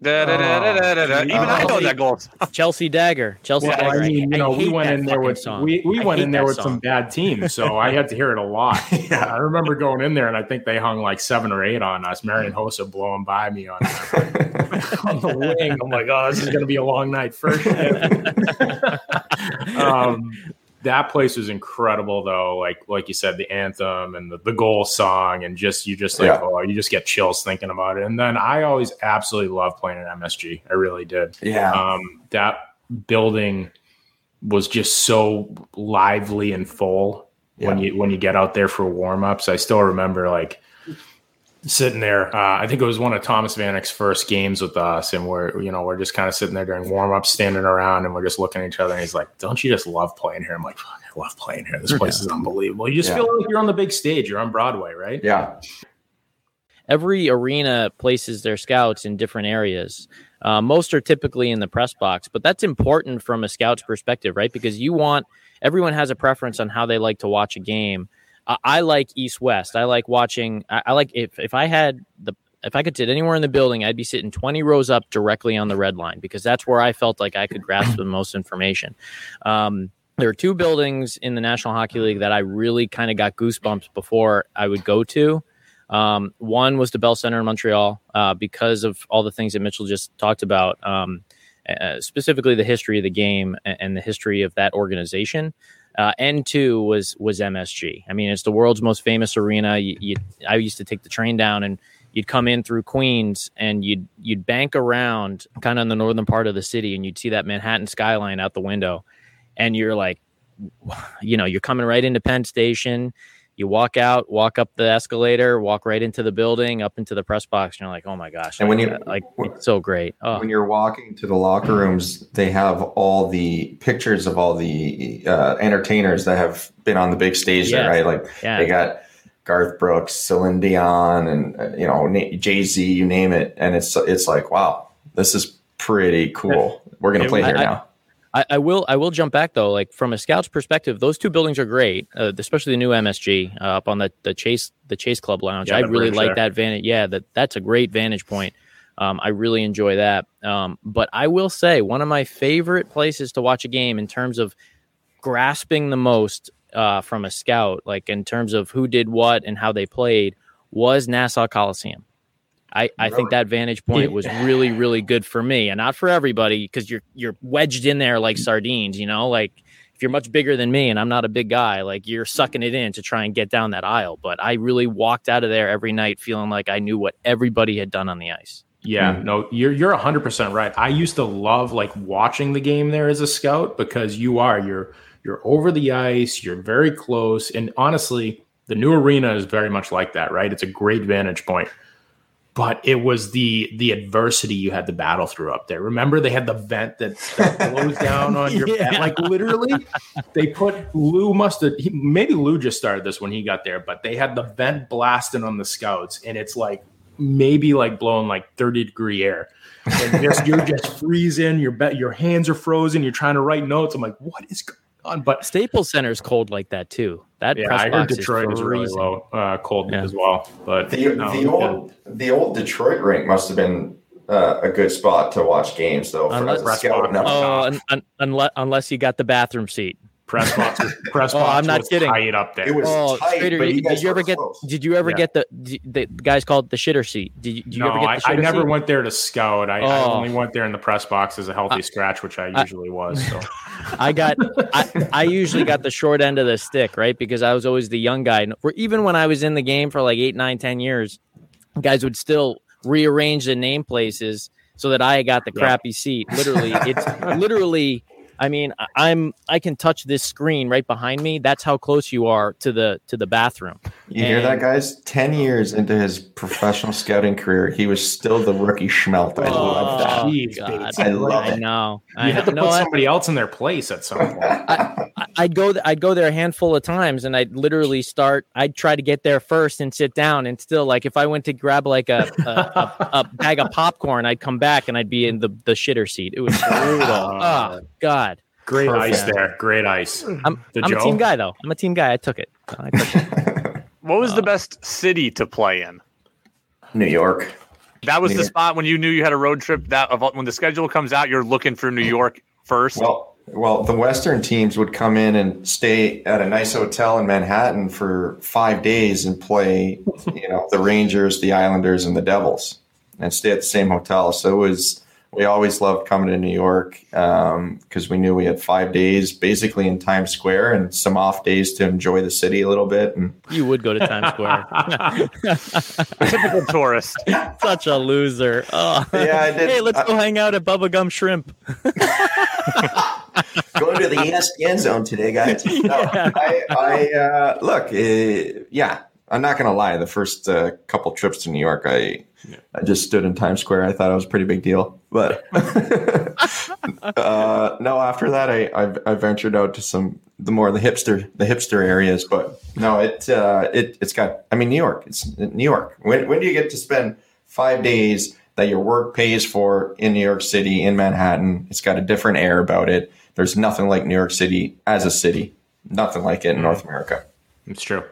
know that goal. Chelsea Dagger, Chelsea well, Dagger. I mean, you know, we went in there with song. we, we went in there with song. some bad teams, so I had to hear it a lot. yeah. I remember going in there, and I think they hung like seven or eight on us. Marian Hossa blowing by me on, on the wing. I'm like, oh, this is going to be a long night first. um, that place was incredible though. Like like you said, the anthem and the, the goal song, and just you just like yeah. oh, you just get chills thinking about it. And then I always absolutely love playing at MSG. I really did. Yeah. Um, that building was just so lively and full yeah. when you when you get out there for warm ups. I still remember like sitting there. Uh, I think it was one of Thomas Vanek's first games with us, and we're you know we're just kind of sitting there during warm up, standing around, and we're just looking at each other. And he's like, "Don't you just love playing here?" I'm like, "I love playing here. This place is unbelievable. You just yeah. feel like you're on the big stage. You're on Broadway, right?" Yeah. Every arena places their scouts in different areas. Uh, most are typically in the press box, but that's important from a scout's perspective, right? Because you want everyone has a preference on how they like to watch a game I, like East West. I like watching. I, I like if if I had the if I could sit anywhere in the building, I'd be sitting 20 rows up directly on the red line because that's where I felt like I could grasp the most information. Um, there are two buildings in the National Hockey League that I really kind of got goosebumps before I would go to. Um, one was the Bell Center in Montreal uh, because of all the things that Mitchell just talked about, um, uh, specifically the history of the game and, and the history of that organization. Uh, N2 was was MSG. I mean, it's the world's most famous arena. You, you, I used to take the train down, and you'd come in through Queens and you'd you'd bank around kind of in the northern part of the city and you'd see that Manhattan skyline out the window and you're like you know, you're coming right into Penn Station. You walk out, walk up the escalator, walk right into the building, up into the press box, and you're like, "Oh my gosh!" And like, when you like, so great. Oh. When you're walking to the locker rooms, they have all the pictures of all the uh, entertainers that have been on the big stage there, right? Like yeah. they got Garth Brooks, Celine Dion, and uh, you know Jay Z, you name it, and it's it's like, wow, this is pretty cool. We're gonna play here I, now. I, I, will I will jump back though. Like from a scout's perspective, those two buildings are great, uh, especially the new MSG uh, up on the the Chase the Chase Club Lounge. Yeah, I really like that vantage. Yeah, that that's a great vantage point. Um, I really enjoy that. Um, but I will say one of my favorite places to watch a game in terms of grasping the most uh, from a scout, like in terms of who did what and how they played, was Nassau Coliseum. I, I think that vantage point was really really good for me and not for everybody because you're you're wedged in there like sardines you know like if you're much bigger than me and I'm not a big guy like you're sucking it in to try and get down that aisle but I really walked out of there every night feeling like I knew what everybody had done on the ice yeah, mm. no, you're you're 100% right. I used to love like watching the game there as a scout because you are you're you're over the ice, you're very close and honestly, the new arena is very much like that, right? It's a great vantage point but it was the the adversity you had to battle through up there. Remember, they had the vent that, that blows down on your yeah. Like literally, they put Lou must have maybe Lou just started this when he got there, but they had the vent blasting on the scouts, and it's like maybe like blowing like thirty degree air. And just you're just freezing. Your be- your hands are frozen. You're trying to write notes. I'm like, what is going on? But Staples Center is cold like that too. That yeah, I heard Detroit is, is really low, uh, cold yeah. as well. But the, no, the old the old Detroit rink must have been uh, a good spot to watch games though. Unless, scout, oh, un, un, unless unless you got the bathroom seat. Press box, press oh, box. I'm not kidding. Tight up there. It was oh, tight. Trader, but did you ever get? Close. Did you ever yeah. get the, the, the guys called the shitter seat? Did you, did no, ever get the I, I never seat? went there to scout. I, oh. I, only went there in the press box as a healthy uh, scratch, which I usually was. So I got. I, I usually got the short end of the stick, right? Because I was always the young guy. Or even when I was in the game for like eight, nine, ten years, guys would still rearrange the name places so that I got the crappy seat. Literally, it's literally I mean, I'm I can touch this screen right behind me. That's how close you are to the to the bathroom. You and, hear that, guys? Ten years into his professional scouting career, he was still the rookie schmelt. I oh, love that. Geez, God. I love it. I know. You I had to put somebody else in their place at some point. I, would go I'd go there a handful of times, and I'd literally start. I'd try to get there first and sit down, and still like if I went to grab like a a, a, a bag of popcorn, I'd come back and I'd be in the the shitter seat. It was brutal. oh God. Great Perfect. ice there. Great ice. I'm, I'm a team guy though. I'm a team guy. I took it. I took it. what was uh, the best city to play in? New York. That was New the York. spot when you knew you had a road trip. That when the schedule comes out, you're looking for New York first. Well, well, the Western teams would come in and stay at a nice hotel in Manhattan for five days and play, you know, the Rangers, the Islanders, and the Devils, and stay at the same hotel. So it was we always loved coming to New York because um, we knew we had five days basically in Times Square and some off days to enjoy the city a little bit. And you would go to Times Square. Typical tourist. Such a loser. Oh. Yeah, I did. Hey, let's I, go hang out at Bubba Gump Shrimp. Going to the ESPN zone today, guys. No, yeah. I, I uh, look, uh, yeah, I'm not going to lie. The first uh, couple trips to New York, I yeah. I just stood in Times Square. I thought it was a pretty big deal. But uh, no, after that, I, I, I ventured out to some the more the hipster the hipster areas. But no, it uh, it it's got. I mean, New York. It's New York. When when do you get to spend five days that your work pays for in New York City in Manhattan? It's got a different air about it. There's nothing like New York City as a city. Nothing like it in North America. It's true.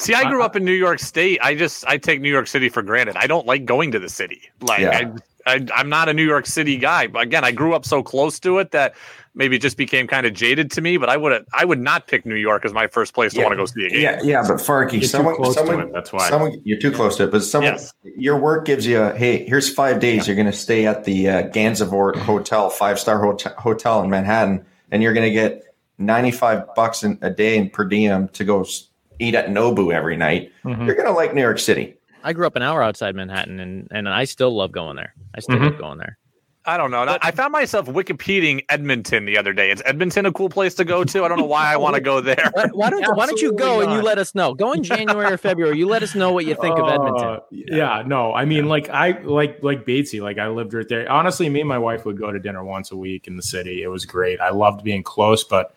See, I grew up in New York State. I just I take New York City for granted. I don't like going to the city. Like yeah. I, I I'm not a New York City guy. But again, I grew up so close to it that maybe it just became kind of jaded to me. But I would I would not pick New York as my first place yeah. to want to go see a game. Yeah, yeah, but Farkey, someone, someone, it, that's why someone, you're too close to it. But someone, yes. your work gives you a hey, here's five days. Yeah. You're going to stay at the uh, Gansevoort Hotel, five star hotel, hotel in Manhattan, and you're going to get 95 bucks in, a day in per diem to go eat at Nobu every night, mm-hmm. you're going to like New York City. I grew up an hour outside Manhattan, and and I still love going there. I still mm-hmm. love going there. I don't know. But, I found myself Wikipediaing Edmonton the other day. Is Edmonton a cool place to go to? I don't know why I want to go there. Why, why don't Why don't you go not. and you let us know? Go in January or February. You let us know what you think uh, of Edmonton. Yeah. yeah. no, I mean, like I like like Batesy. Like I lived right there. Honestly, me and my wife would go to dinner once a week in the city. It was great. I loved being close, but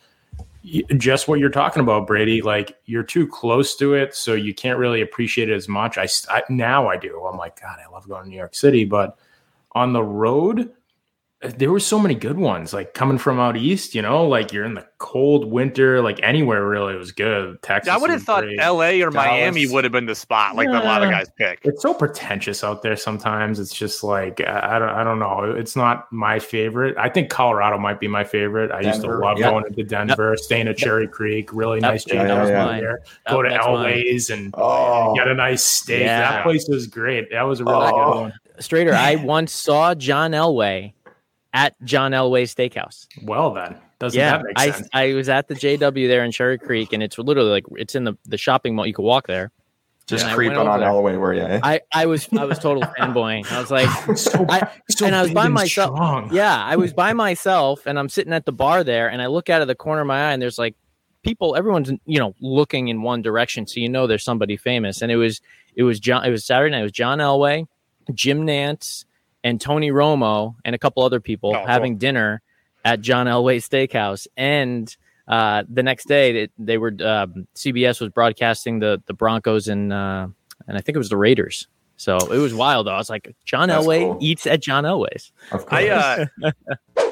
just what you're talking about, Brady. Like you're too close to it, so you can't really appreciate it as much. I, I now I do. I'm like, God, I love going to New York City, but on the road, there were so many good ones like coming from out east you know like you're in the cold winter like anywhere really was good texas i would have thought great. la or Dallas. miami would have been the spot like yeah. a lot of guys pick it's so pretentious out there sometimes it's just like i don't i don't know it's not my favorite i think colorado might be my favorite i denver, used to love yep. going into denver yep. staying at cherry creek really yep. nice yeah, yeah, yeah. there go to Elway's and oh. get a nice steak that place was great that was a really oh. good one Strader, I once saw John Elway at John Elway Steakhouse. Well, then. Doesn't yeah, that make sense? I, I was at the JW there in Cherry Creek, and it's literally like it's in the, the shopping mall. You could walk there. Just creeping on. Elway, were you? Eh? I, I was I was total fanboying. I was like, so, I, so and I was by myself. Strong. Yeah, I was by myself, and I'm sitting at the bar there, and I look out of the corner of my eye, and there's like people. Everyone's you know looking in one direction, so you know there's somebody famous. And it was it was John. It was Saturday night. It was John Elway, Jim Nantz, and Tony Romo and a couple other people oh, having cool. dinner at John Elway Steakhouse. And uh, the next day, they, they were um, CBS was broadcasting the the Broncos and uh, and I think it was the Raiders. So it was wild. Though I was like, John That's Elway cool. eats at John Elway's. Of course. I, uh,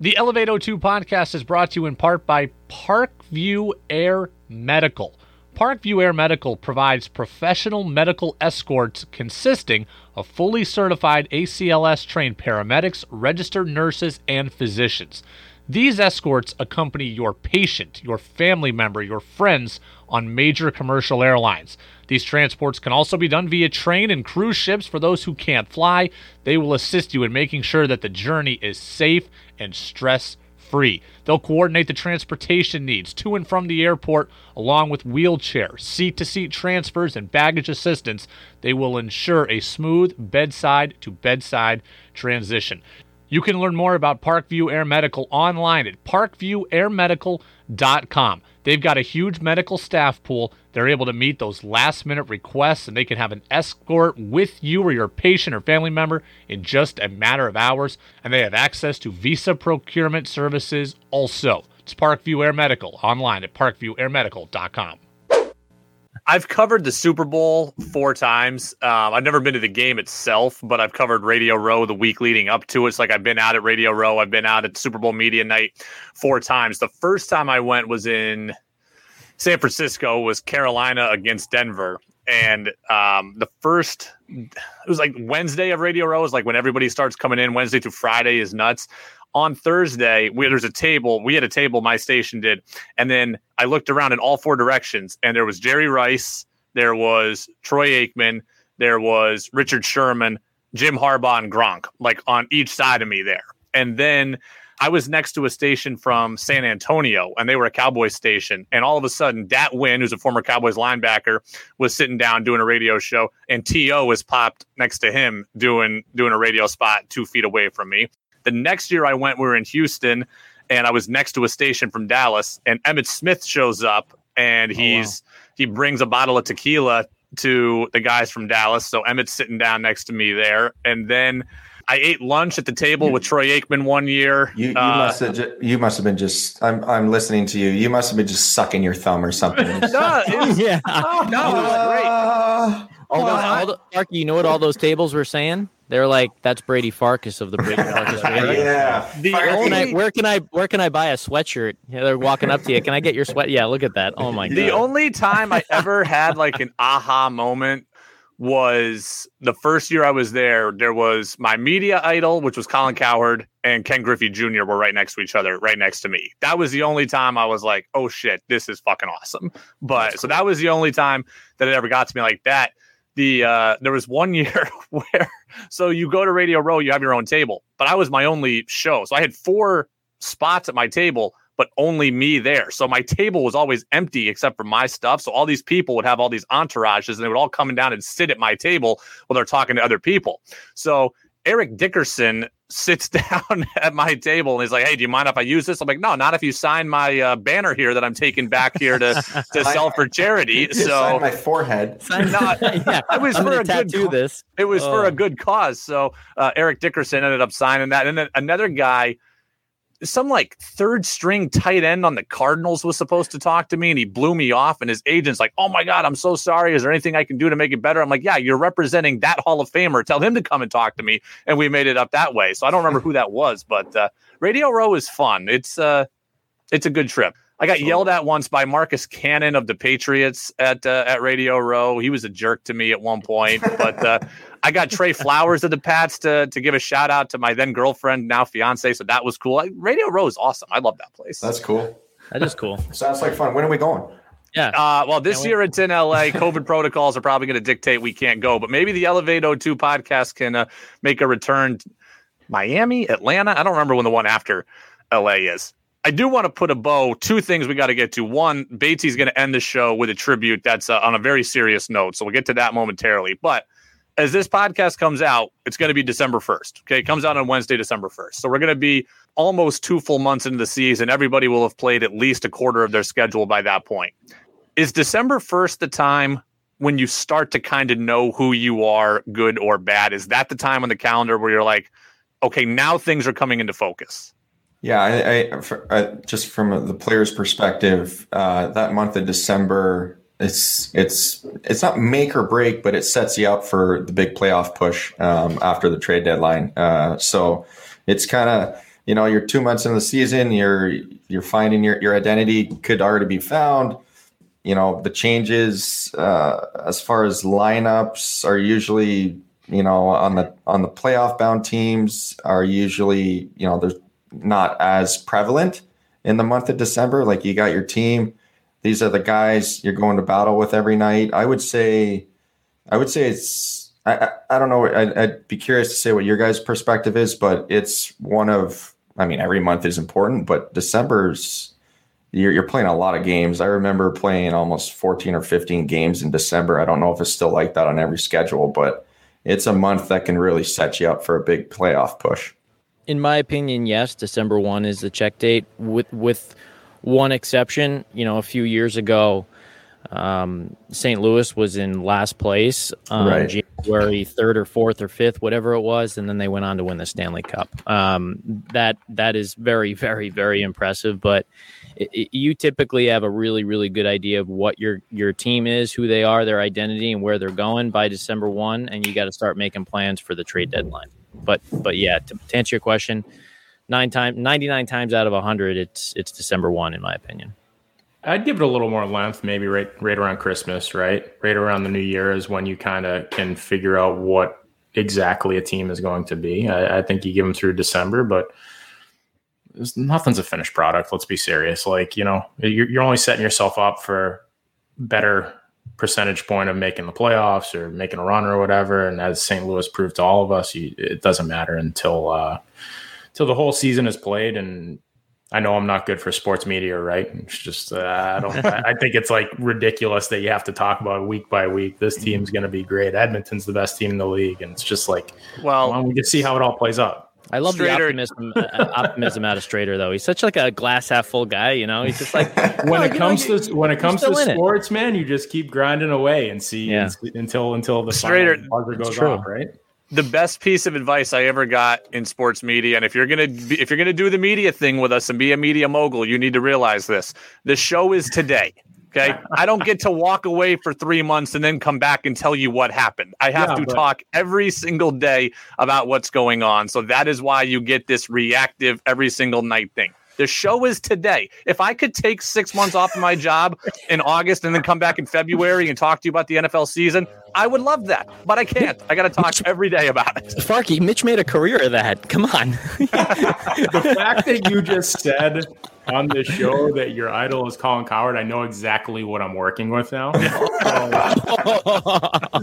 the Elevate 02 podcast is brought to you in part by Parkview Air Medical. Parkview Air Medical provides professional medical escorts consisting of fully certified ACLS trained paramedics, registered nurses, and physicians. These escorts accompany your patient, your family member, your friends on major commercial airlines. These transports can also be done via train and cruise ships for those who can't fly. They will assist you in making sure that the journey is safe and stress free. They'll coordinate the transportation needs to and from the airport, along with wheelchair, seat to seat transfers, and baggage assistance. They will ensure a smooth bedside to bedside transition. You can learn more about Parkview Air Medical online at parkviewairmedical.com. They've got a huge medical staff pool. They're able to meet those last minute requests and they can have an escort with you or your patient or family member in just a matter of hours. And they have access to visa procurement services also. It's Parkview Air Medical online at parkviewairmedical.com. I've covered the Super Bowl four times. Um, I've never been to the game itself, but I've covered Radio Row the week leading up to it. It's like I've been out at Radio Row. I've been out at Super Bowl media night four times. The first time I went was in San Francisco. Was Carolina against Denver, and um, the first it was like Wednesday of Radio Row is like when everybody starts coming in. Wednesday through Friday is nuts on Thursday, we, there's a table. We had a table, my station did. And then I looked around in all four directions, and there was Jerry Rice, there was Troy Aikman, there was Richard Sherman, Jim Harbaugh, and Gronk, like on each side of me there. And then I was next to a station from San Antonio, and they were a Cowboys station. And all of a sudden, Dat Nguyen, who's a former Cowboys linebacker, was sitting down doing a radio show, and T.O. was popped next to him doing doing a radio spot two feet away from me. The next year I went, we were in Houston, and I was next to a station from Dallas, and Emmitt Smith shows up, and oh, he's oh, wow. he brings a bottle of tequila to the guys from Dallas. So Emmitt's sitting down next to me there, and then. I ate lunch at the table with Troy Aikman one year. You, you uh, must have ju- you must have been just I'm I'm listening to you. You must have been just sucking your thumb or something. no, was, yeah, oh, no, it was great. Uh, all those, all the, Marky, you know what all those tables were saying? They're like, "That's Brady Farkas of the Brady Farkas radio." yeah. The only, I, where can I where can I buy a sweatshirt? Yeah, they're walking up to you. Can I get your sweat? Yeah, look at that. Oh my god. The only time I ever had like an aha moment was the first year I was there. There was my media idol, which was Colin Cowherd, and Ken Griffey Jr. were right next to each other, right next to me. That was the only time I was like, "Oh shit, this is fucking awesome." But cool. so that was the only time that it ever got to me like that the uh, there was one year where so you go to Radio Row, you have your own table, but I was my only show, so I had four spots at my table, but only me there. So my table was always empty except for my stuff. So all these people would have all these entourages and they would all come down and sit at my table while they're talking to other people. So Eric Dickerson sits down at my table and he's like, "Hey, do you mind if I use this?" I'm like, "No, not if you sign my uh, banner here that I'm taking back here to to sell for charity." So sign my forehead. No, yeah, it was I'm for a good do this. It was oh. for a good cause. So uh, Eric Dickerson ended up signing that, and then another guy some like third string tight end on the Cardinals was supposed to talk to me and he blew me off. And his agent's like, Oh my God, I'm so sorry. Is there anything I can do to make it better? I'm like, Yeah, you're representing that Hall of Famer. Tell him to come and talk to me. And we made it up that way. So I don't remember who that was, but uh, Radio Row is fun. It's uh, it's a good trip. I got yelled at once by Marcus Cannon of the Patriots at uh, at Radio Row. He was a jerk to me at one point, but uh, I got Trey Flowers of the Pats to to give a shout out to my then girlfriend, now fiance. So that was cool. Radio Row is awesome. I love that place. That's cool. That is cool. Sounds like fun. When are we going? Yeah. Uh, well, this year it's in LA. COVID protocols are probably going to dictate we can't go, but maybe the Elevate 02 podcast can uh, make a return. Miami, Atlanta. I don't remember when the one after LA is. I do want to put a bow. Two things we got to get to. One, Batesy going to end the show with a tribute that's uh, on a very serious note. So we'll get to that momentarily. But as this podcast comes out, it's going to be December 1st. Okay. It comes out on Wednesday, December 1st. So we're going to be almost two full months into the season. Everybody will have played at least a quarter of their schedule by that point. Is December 1st the time when you start to kind of know who you are, good or bad? Is that the time on the calendar where you're like, okay, now things are coming into focus? Yeah, I, I, for, uh, just from the player's perspective, uh, that month of December it's it's it's not make or break, but it sets you up for the big playoff push um, after the trade deadline. Uh, so it's kind of you know you're two months into the season, you're you're finding your your identity could already be found. You know the changes uh, as far as lineups are usually you know on the on the playoff bound teams are usually you know they're not as prevalent in the month of December. Like you got your team these are the guys you're going to battle with every night. I would say, I would say it's. I, I, I don't know. I'd, I'd be curious to say what your guys' perspective is, but it's one of. I mean, every month is important, but December's you're, you're playing a lot of games. I remember playing almost 14 or 15 games in December. I don't know if it's still like that on every schedule, but it's a month that can really set you up for a big playoff push. In my opinion, yes, December 1 is the check date with with one exception. You know, a few years ago, um, St. Louis was in last place, um, right. January third or fourth or fifth, whatever it was, and then they went on to win the Stanley Cup. Um, that that is very, very, very impressive. But it, it, you typically have a really, really good idea of what your your team is, who they are, their identity, and where they're going by December one, and you got to start making plans for the trade deadline. But but yeah, to, to answer your question nine times, 99 times out of 100, it's it's December 1, in my opinion. I'd give it a little more length, maybe right right around Christmas, right? Right around the new year is when you kind of can figure out what exactly a team is going to be. I, I think you give them through December, but nothing's a finished product. Let's be serious. Like, you know, you're, you're only setting yourself up for better percentage point of making the playoffs or making a run or whatever. And as St. Louis proved to all of us, you, it doesn't matter until, uh, till the whole season is played and I know I'm not good for sports media, right? It's just uh, I don't. I think it's like ridiculous that you have to talk about week by week. This team's going to be great. Edmonton's the best team in the league, and it's just like, well, well we can see how it all plays out. I love Strader. the optimism, uh, optimism out of Strader, though. He's such like a glass half full guy. You know, he's just like when, it comes know, to when it comes to sports, it. man, you just keep grinding away and see yeah. until until the Strader buzzer goes off, right? The best piece of advice I ever got in sports media. And if you're gonna be, if you're gonna do the media thing with us and be a media mogul, you need to realize this: the show is today. Okay, I don't get to walk away for three months and then come back and tell you what happened. I have yeah, to but- talk every single day about what's going on. So that is why you get this reactive every single night thing. The show is today. If I could take six months off of my job in August and then come back in February and talk to you about the NFL season, I would love that. But I can't. I got to talk every day about it. Farkey, Mitch made a career of that. Come on. the fact that you just said on the show that your idol is Colin Cowherd, I know exactly what I'm working with now.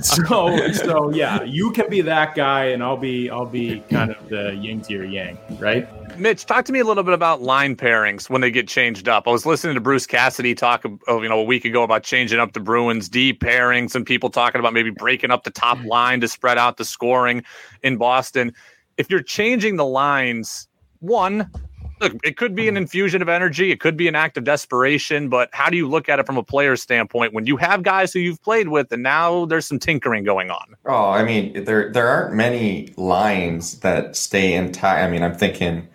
So, so, so yeah, you can be that guy, and I'll be I'll be kind of the yin to your yang, right? Mitch, talk to me a little bit about line pairings when they get changed up. I was listening to Bruce Cassidy talk, oh, you know, a week ago about changing up the Bruins D pairings, and people talking about maybe breaking up the top line to spread out the scoring in Boston. If you're changing the lines, one, look, it could be an infusion of energy, it could be an act of desperation, but how do you look at it from a player's standpoint when you have guys who you've played with and now there's some tinkering going on? Oh, I mean, there there aren't many lines that stay intact. I mean, I'm thinking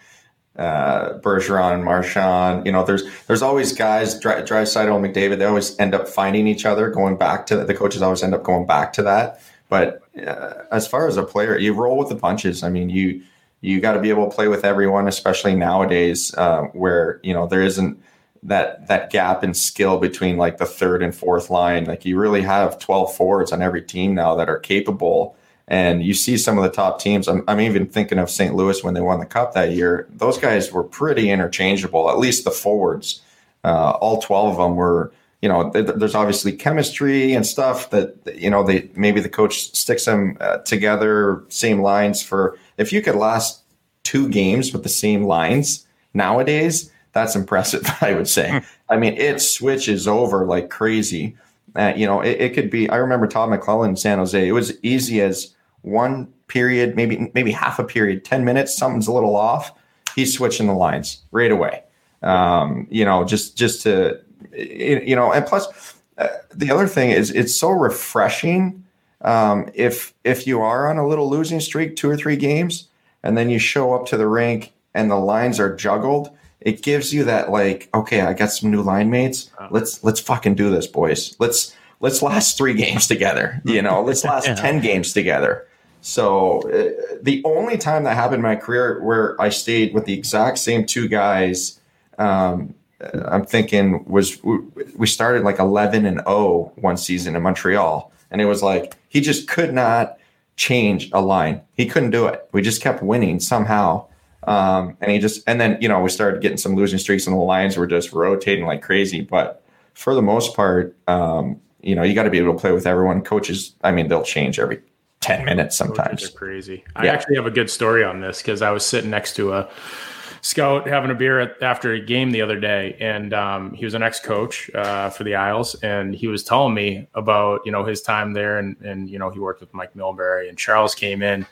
uh, Bergeron, and Marchand. You know, there's there's always guys, Dry, Draisaitl, McDavid. They always end up finding each other, going back to the coaches always end up going back to that. But uh, as far as a player, you roll with the punches. I mean, you you got to be able to play with everyone, especially nowadays uh, where you know there isn't that that gap in skill between like the third and fourth line. Like you really have 12 forwards on every team now that are capable and you see some of the top teams. I'm, I'm even thinking of St. Louis when they won the cup that year. Those guys were pretty interchangeable, at least the forwards. Uh, all 12 of them were, you know, th- there's obviously chemistry and stuff that, you know, they maybe the coach sticks them uh, together, same lines for, if you could last two games with the same lines nowadays, that's impressive, I would say. Hmm. I mean, it switches over like crazy. Uh, you know, it, it, could be. I remember Todd McLellan in San Jose. It was easy as one period, maybe maybe half a period, ten minutes. Something's a little off. He's switching the lines right away. Um, you know, just just to you know, and plus uh, the other thing is it's so refreshing. Um, if if you are on a little losing streak, two or three games, and then you show up to the rink and the lines are juggled it gives you that like, okay, I got some new line mates. Let's let's fucking do this, boys. Let's let's last three games together. You know, let's last yeah. ten games together. So uh, the only time that happened in my career where I stayed with the exact same two guys, um, I'm thinking was we started like 11 and 0 one season in Montreal, and it was like he just could not change a line. He couldn't do it. We just kept winning somehow. Um, and he just, and then, you know, we started getting some losing streaks and the lines were just rotating like crazy. But for the most part, um, you know, you got to be able to play with everyone. Coaches, I mean, they'll change every 10 minutes sometimes. crazy. I actually have a good story on this because I was sitting next to a scout having a beer at, after a game the other day. And um, he was an ex coach uh, for the Isles. And he was telling me about, you know, his time there. And, and, you know, he worked with Mike Milbury and Charles came in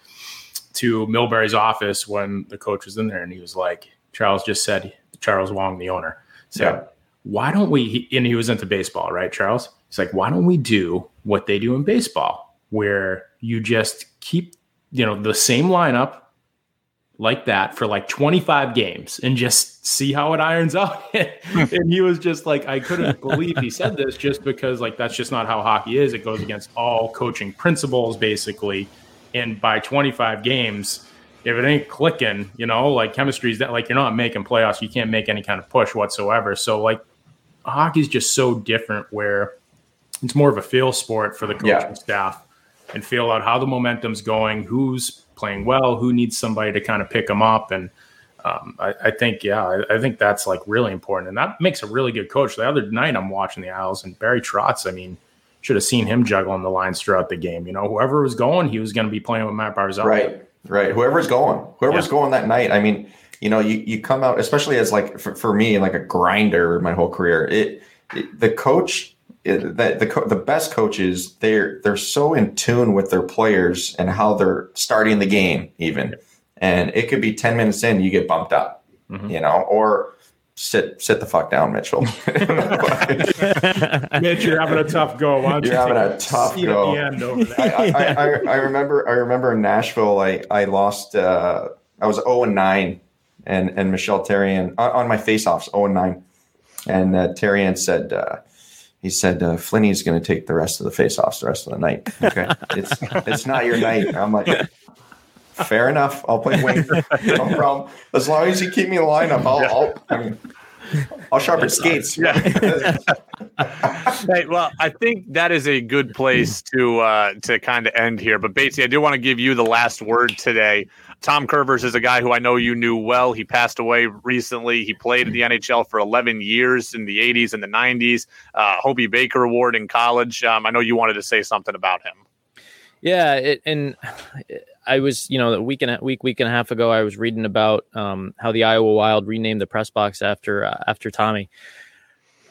to Milbury's office when the coach was in there, and he was like, Charles just said, Charles Wang, the owner, said, yeah. why don't we, and he was into baseball, right, Charles? He's like, why don't we do what they do in baseball, where you just keep, you know, the same lineup like that for like 25 games and just see how it irons out. and he was just like, I couldn't believe he said this just because, like, that's just not how hockey is. It goes against all coaching principles, basically and by 25 games, if it ain't clicking, you know, like chemistry is that like you're not making playoffs, you can't make any kind of push whatsoever. So like hockey's just so different where it's more of a feel sport for the coaching yeah. staff and feel out how the momentum's going, who's playing well, who needs somebody to kind of pick them up. And um, I, I, think, yeah, I, I, think that's like really important. And that makes a really good coach. The other night I'm watching the Isles and Barry Trotz, I mean, should have seen him juggling the lines throughout the game. You know, whoever was going, he was going to be playing with Mat Barzal. Right, right. Whoever's going, whoever's yeah. going that night. I mean, you know, you, you come out, especially as like for, for me, like a grinder my whole career. It, it the coach, it, the the, the best coaches, they're they're so in tune with their players and how they're starting the game, even. And it could be ten minutes in, you get bumped up, mm-hmm. you know, or sit sit the fuck down, Mitchell. Mitch, you're having a tough go. Why don't you're you having a tough go. I, I, I, I, remember I remember in Nashville, I I lost. Uh, I was 0 and 9, and and Michel Therrien on, on my faceoffs 0 and 9, and uh, Therrien said. Uh, he said uh, Flinny's going to take the rest of the faceoffs the rest of the night. Okay, it's it's not your night. I'm like, Fair enough. I'll play wing. no problem. As long as you keep me in the lineup, I'll. I'll I mean, I'll sharpen skates. Yeah. hey, well, I think that is a good place to uh, to kind of end here. But Batesy, I do want to give you the last word today. Tom Kurvers is a guy who I know you knew well. He passed away recently. He played in the NHL for 11 years in the 80s and the 90s. Uh, Hobey Baker Award in college. Um, I know you wanted to say something about him. Yeah, it, and I was, you know, a week and a week, week and a half ago, I was reading about um, how the Iowa Wild renamed the press box after uh, after Tommy.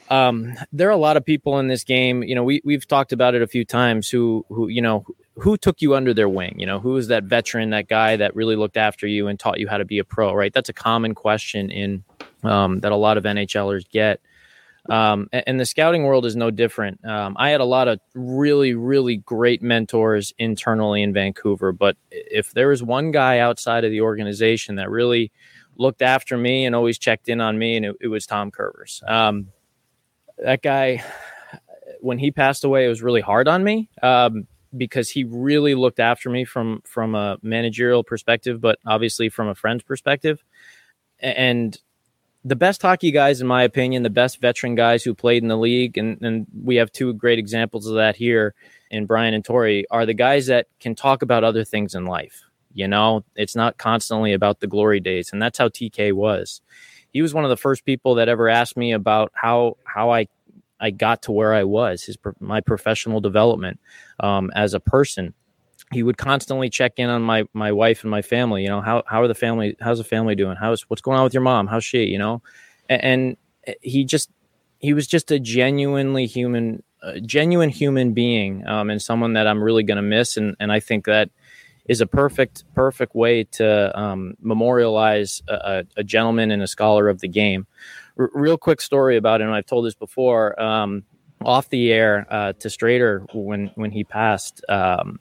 Um, there are a lot of people in this game. You know, we we've talked about it a few times. Who who you know who took you under their wing? You know, who is that veteran, that guy that really looked after you and taught you how to be a pro? Right. That's a common question in um, that a lot of NHLers get. Um, and, the scouting world is no different. Um, I had a lot of really, really great mentors internally in Vancouver, but if there was one guy outside of the organization that really looked after me and always checked in on me, and it, it was Tom Kurvers. Um, that guy, when he passed away, it was really hard on me um, because he really looked after me from from a managerial perspective, but obviously from a friend's perspective. And the best hockey guys, in my opinion, the best veteran guys who played in the league, and, and we have two great examples of that here in Brian and Torrey, are the guys that can talk about other things in life. You know, it's not constantly about the glory days, and that's how TK was he was one of the first people that ever asked me about how how I I got to where I was, his my professional development um, as a person. He would constantly check in on my my wife and my family. You know how how are the family? How's the family doing? How's what's going on with your mom? How's she? You know, and, and he just he was just a genuinely human, a genuine human being, um, and someone that I'm really going to miss. And and I think that is a perfect perfect way to um, memorialize a, a, gentleman and a scholar of the game. R- real quick story about him. I've told this before um, off the air uh, to Strader when when he passed. Um,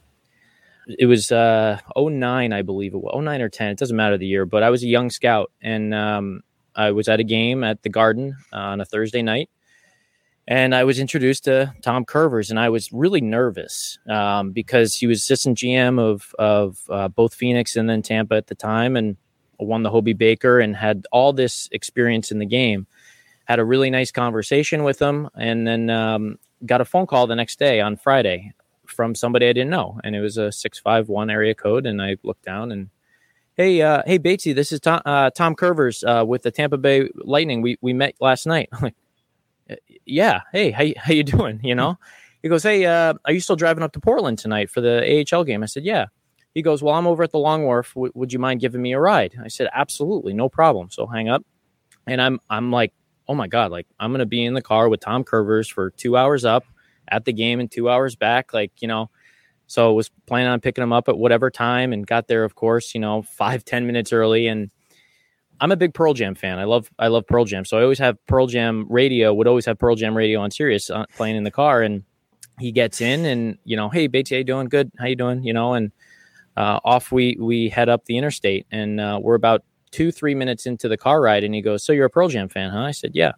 it was uh, 09, I believe it was 09 or 10. It doesn't matter the year, but I was a young scout and um, I was at a game at the Garden uh, on a Thursday night and I was introduced to Tom Kurvers, and I was really nervous um, because he was assistant GM of of uh, both Phoenix and then Tampa at the time, and won the Hobey Baker and had all this experience in the game. Had a really nice conversation with him, and then um, got a phone call the next day on Friday from somebody I didn't know, and it was a six five one area code, and I looked down and. Hey, uh, hey, Batesy, this is Tom, uh, Tom Kurvers uh, with the Tampa Bay Lightning. We we met last night. I'm like, yeah, hey, how, how you doing? You know, he goes, hey, uh, are you still driving up to Portland tonight for the AHL game? I said, yeah. He goes, well, I'm over at the Long Wharf. W- would you mind giving me a ride? I said, absolutely, no problem. So hang up, and I'm I'm like, oh my god, like I'm gonna be in the car with Tom Kurvers for two hours up at the game and two hours back, like you know. So was planning on picking him up at whatever time, and got there, of course, you know, five ten minutes early, and I'm a big Pearl Jam fan. I love I love Pearl Jam. So I always have Pearl Jam radio. Would always have Pearl Jam radio on Sirius uh, playing in the car. And he gets in, and you know, hey, you doing? Good. How you doing? You know, and uh, off we we head up the interstate, and uh, we're about two three minutes into the car ride, and he goes, "So you're a Pearl Jam fan, huh?" I said, "Yeah."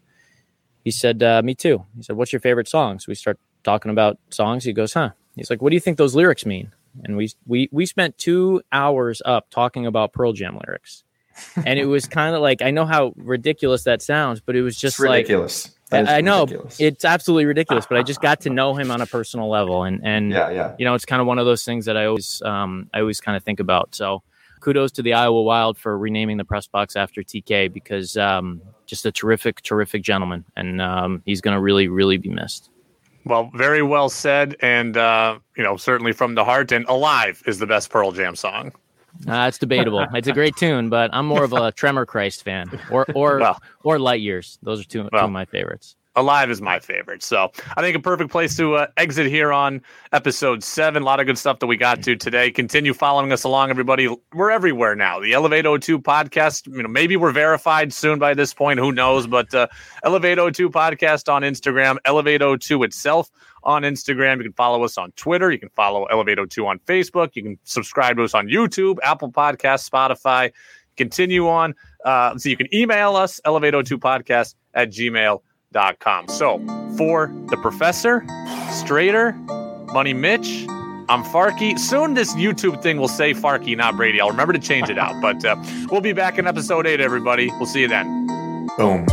He said, uh, "Me too." He said, "What's your favorite song?" So we start talking about songs. He goes, "Huh?" He's like, "What do you think those lyrics mean?" And we we we spent two hours up talking about Pearl Jam lyrics and it was kind of like I know how ridiculous that sounds, but it was just like ridiculous. I know ridiculous. it's absolutely ridiculous, but I just got to know him on a personal level, and and yeah, yeah. you know, it's kind of one of those things that I always um, I always kind of think about. So kudos to the Iowa Wild for renaming the press box after TK because um, just a terrific, terrific gentleman, and um, he's going to really, really be missed. Well, very well said, and uh, you know, certainly from the heart. And "Alive" is the best Pearl Jam song. Uh, it's debatable. it's a great tune, but I'm more of a Tremor Christ fan, or or well, or Light Years. Those are two, well, two of my favorites. Alive is my favorite. So I think a perfect place to uh, exit here on episode seven. A lot of good stuff that we got to today. Continue following us along, everybody. We're everywhere now. The Elevate 02 podcast, you know, maybe we're verified soon by this point. Who knows? But uh, Elevate 02 podcast on Instagram, Elevate 02 itself on Instagram. You can follow us on Twitter. You can follow Elevate02 on Facebook. You can subscribe to us on YouTube, Apple Podcasts, Spotify. Continue on. Uh, so you can email us, elevate02podcast at gmail.com. So for the professor, Strader, Money Mitch, I'm Farkey. Soon this YouTube thing will say Farkey, not Brady. I'll remember to change it out. But uh, we'll be back in episode eight, everybody. We'll see you then. Boom.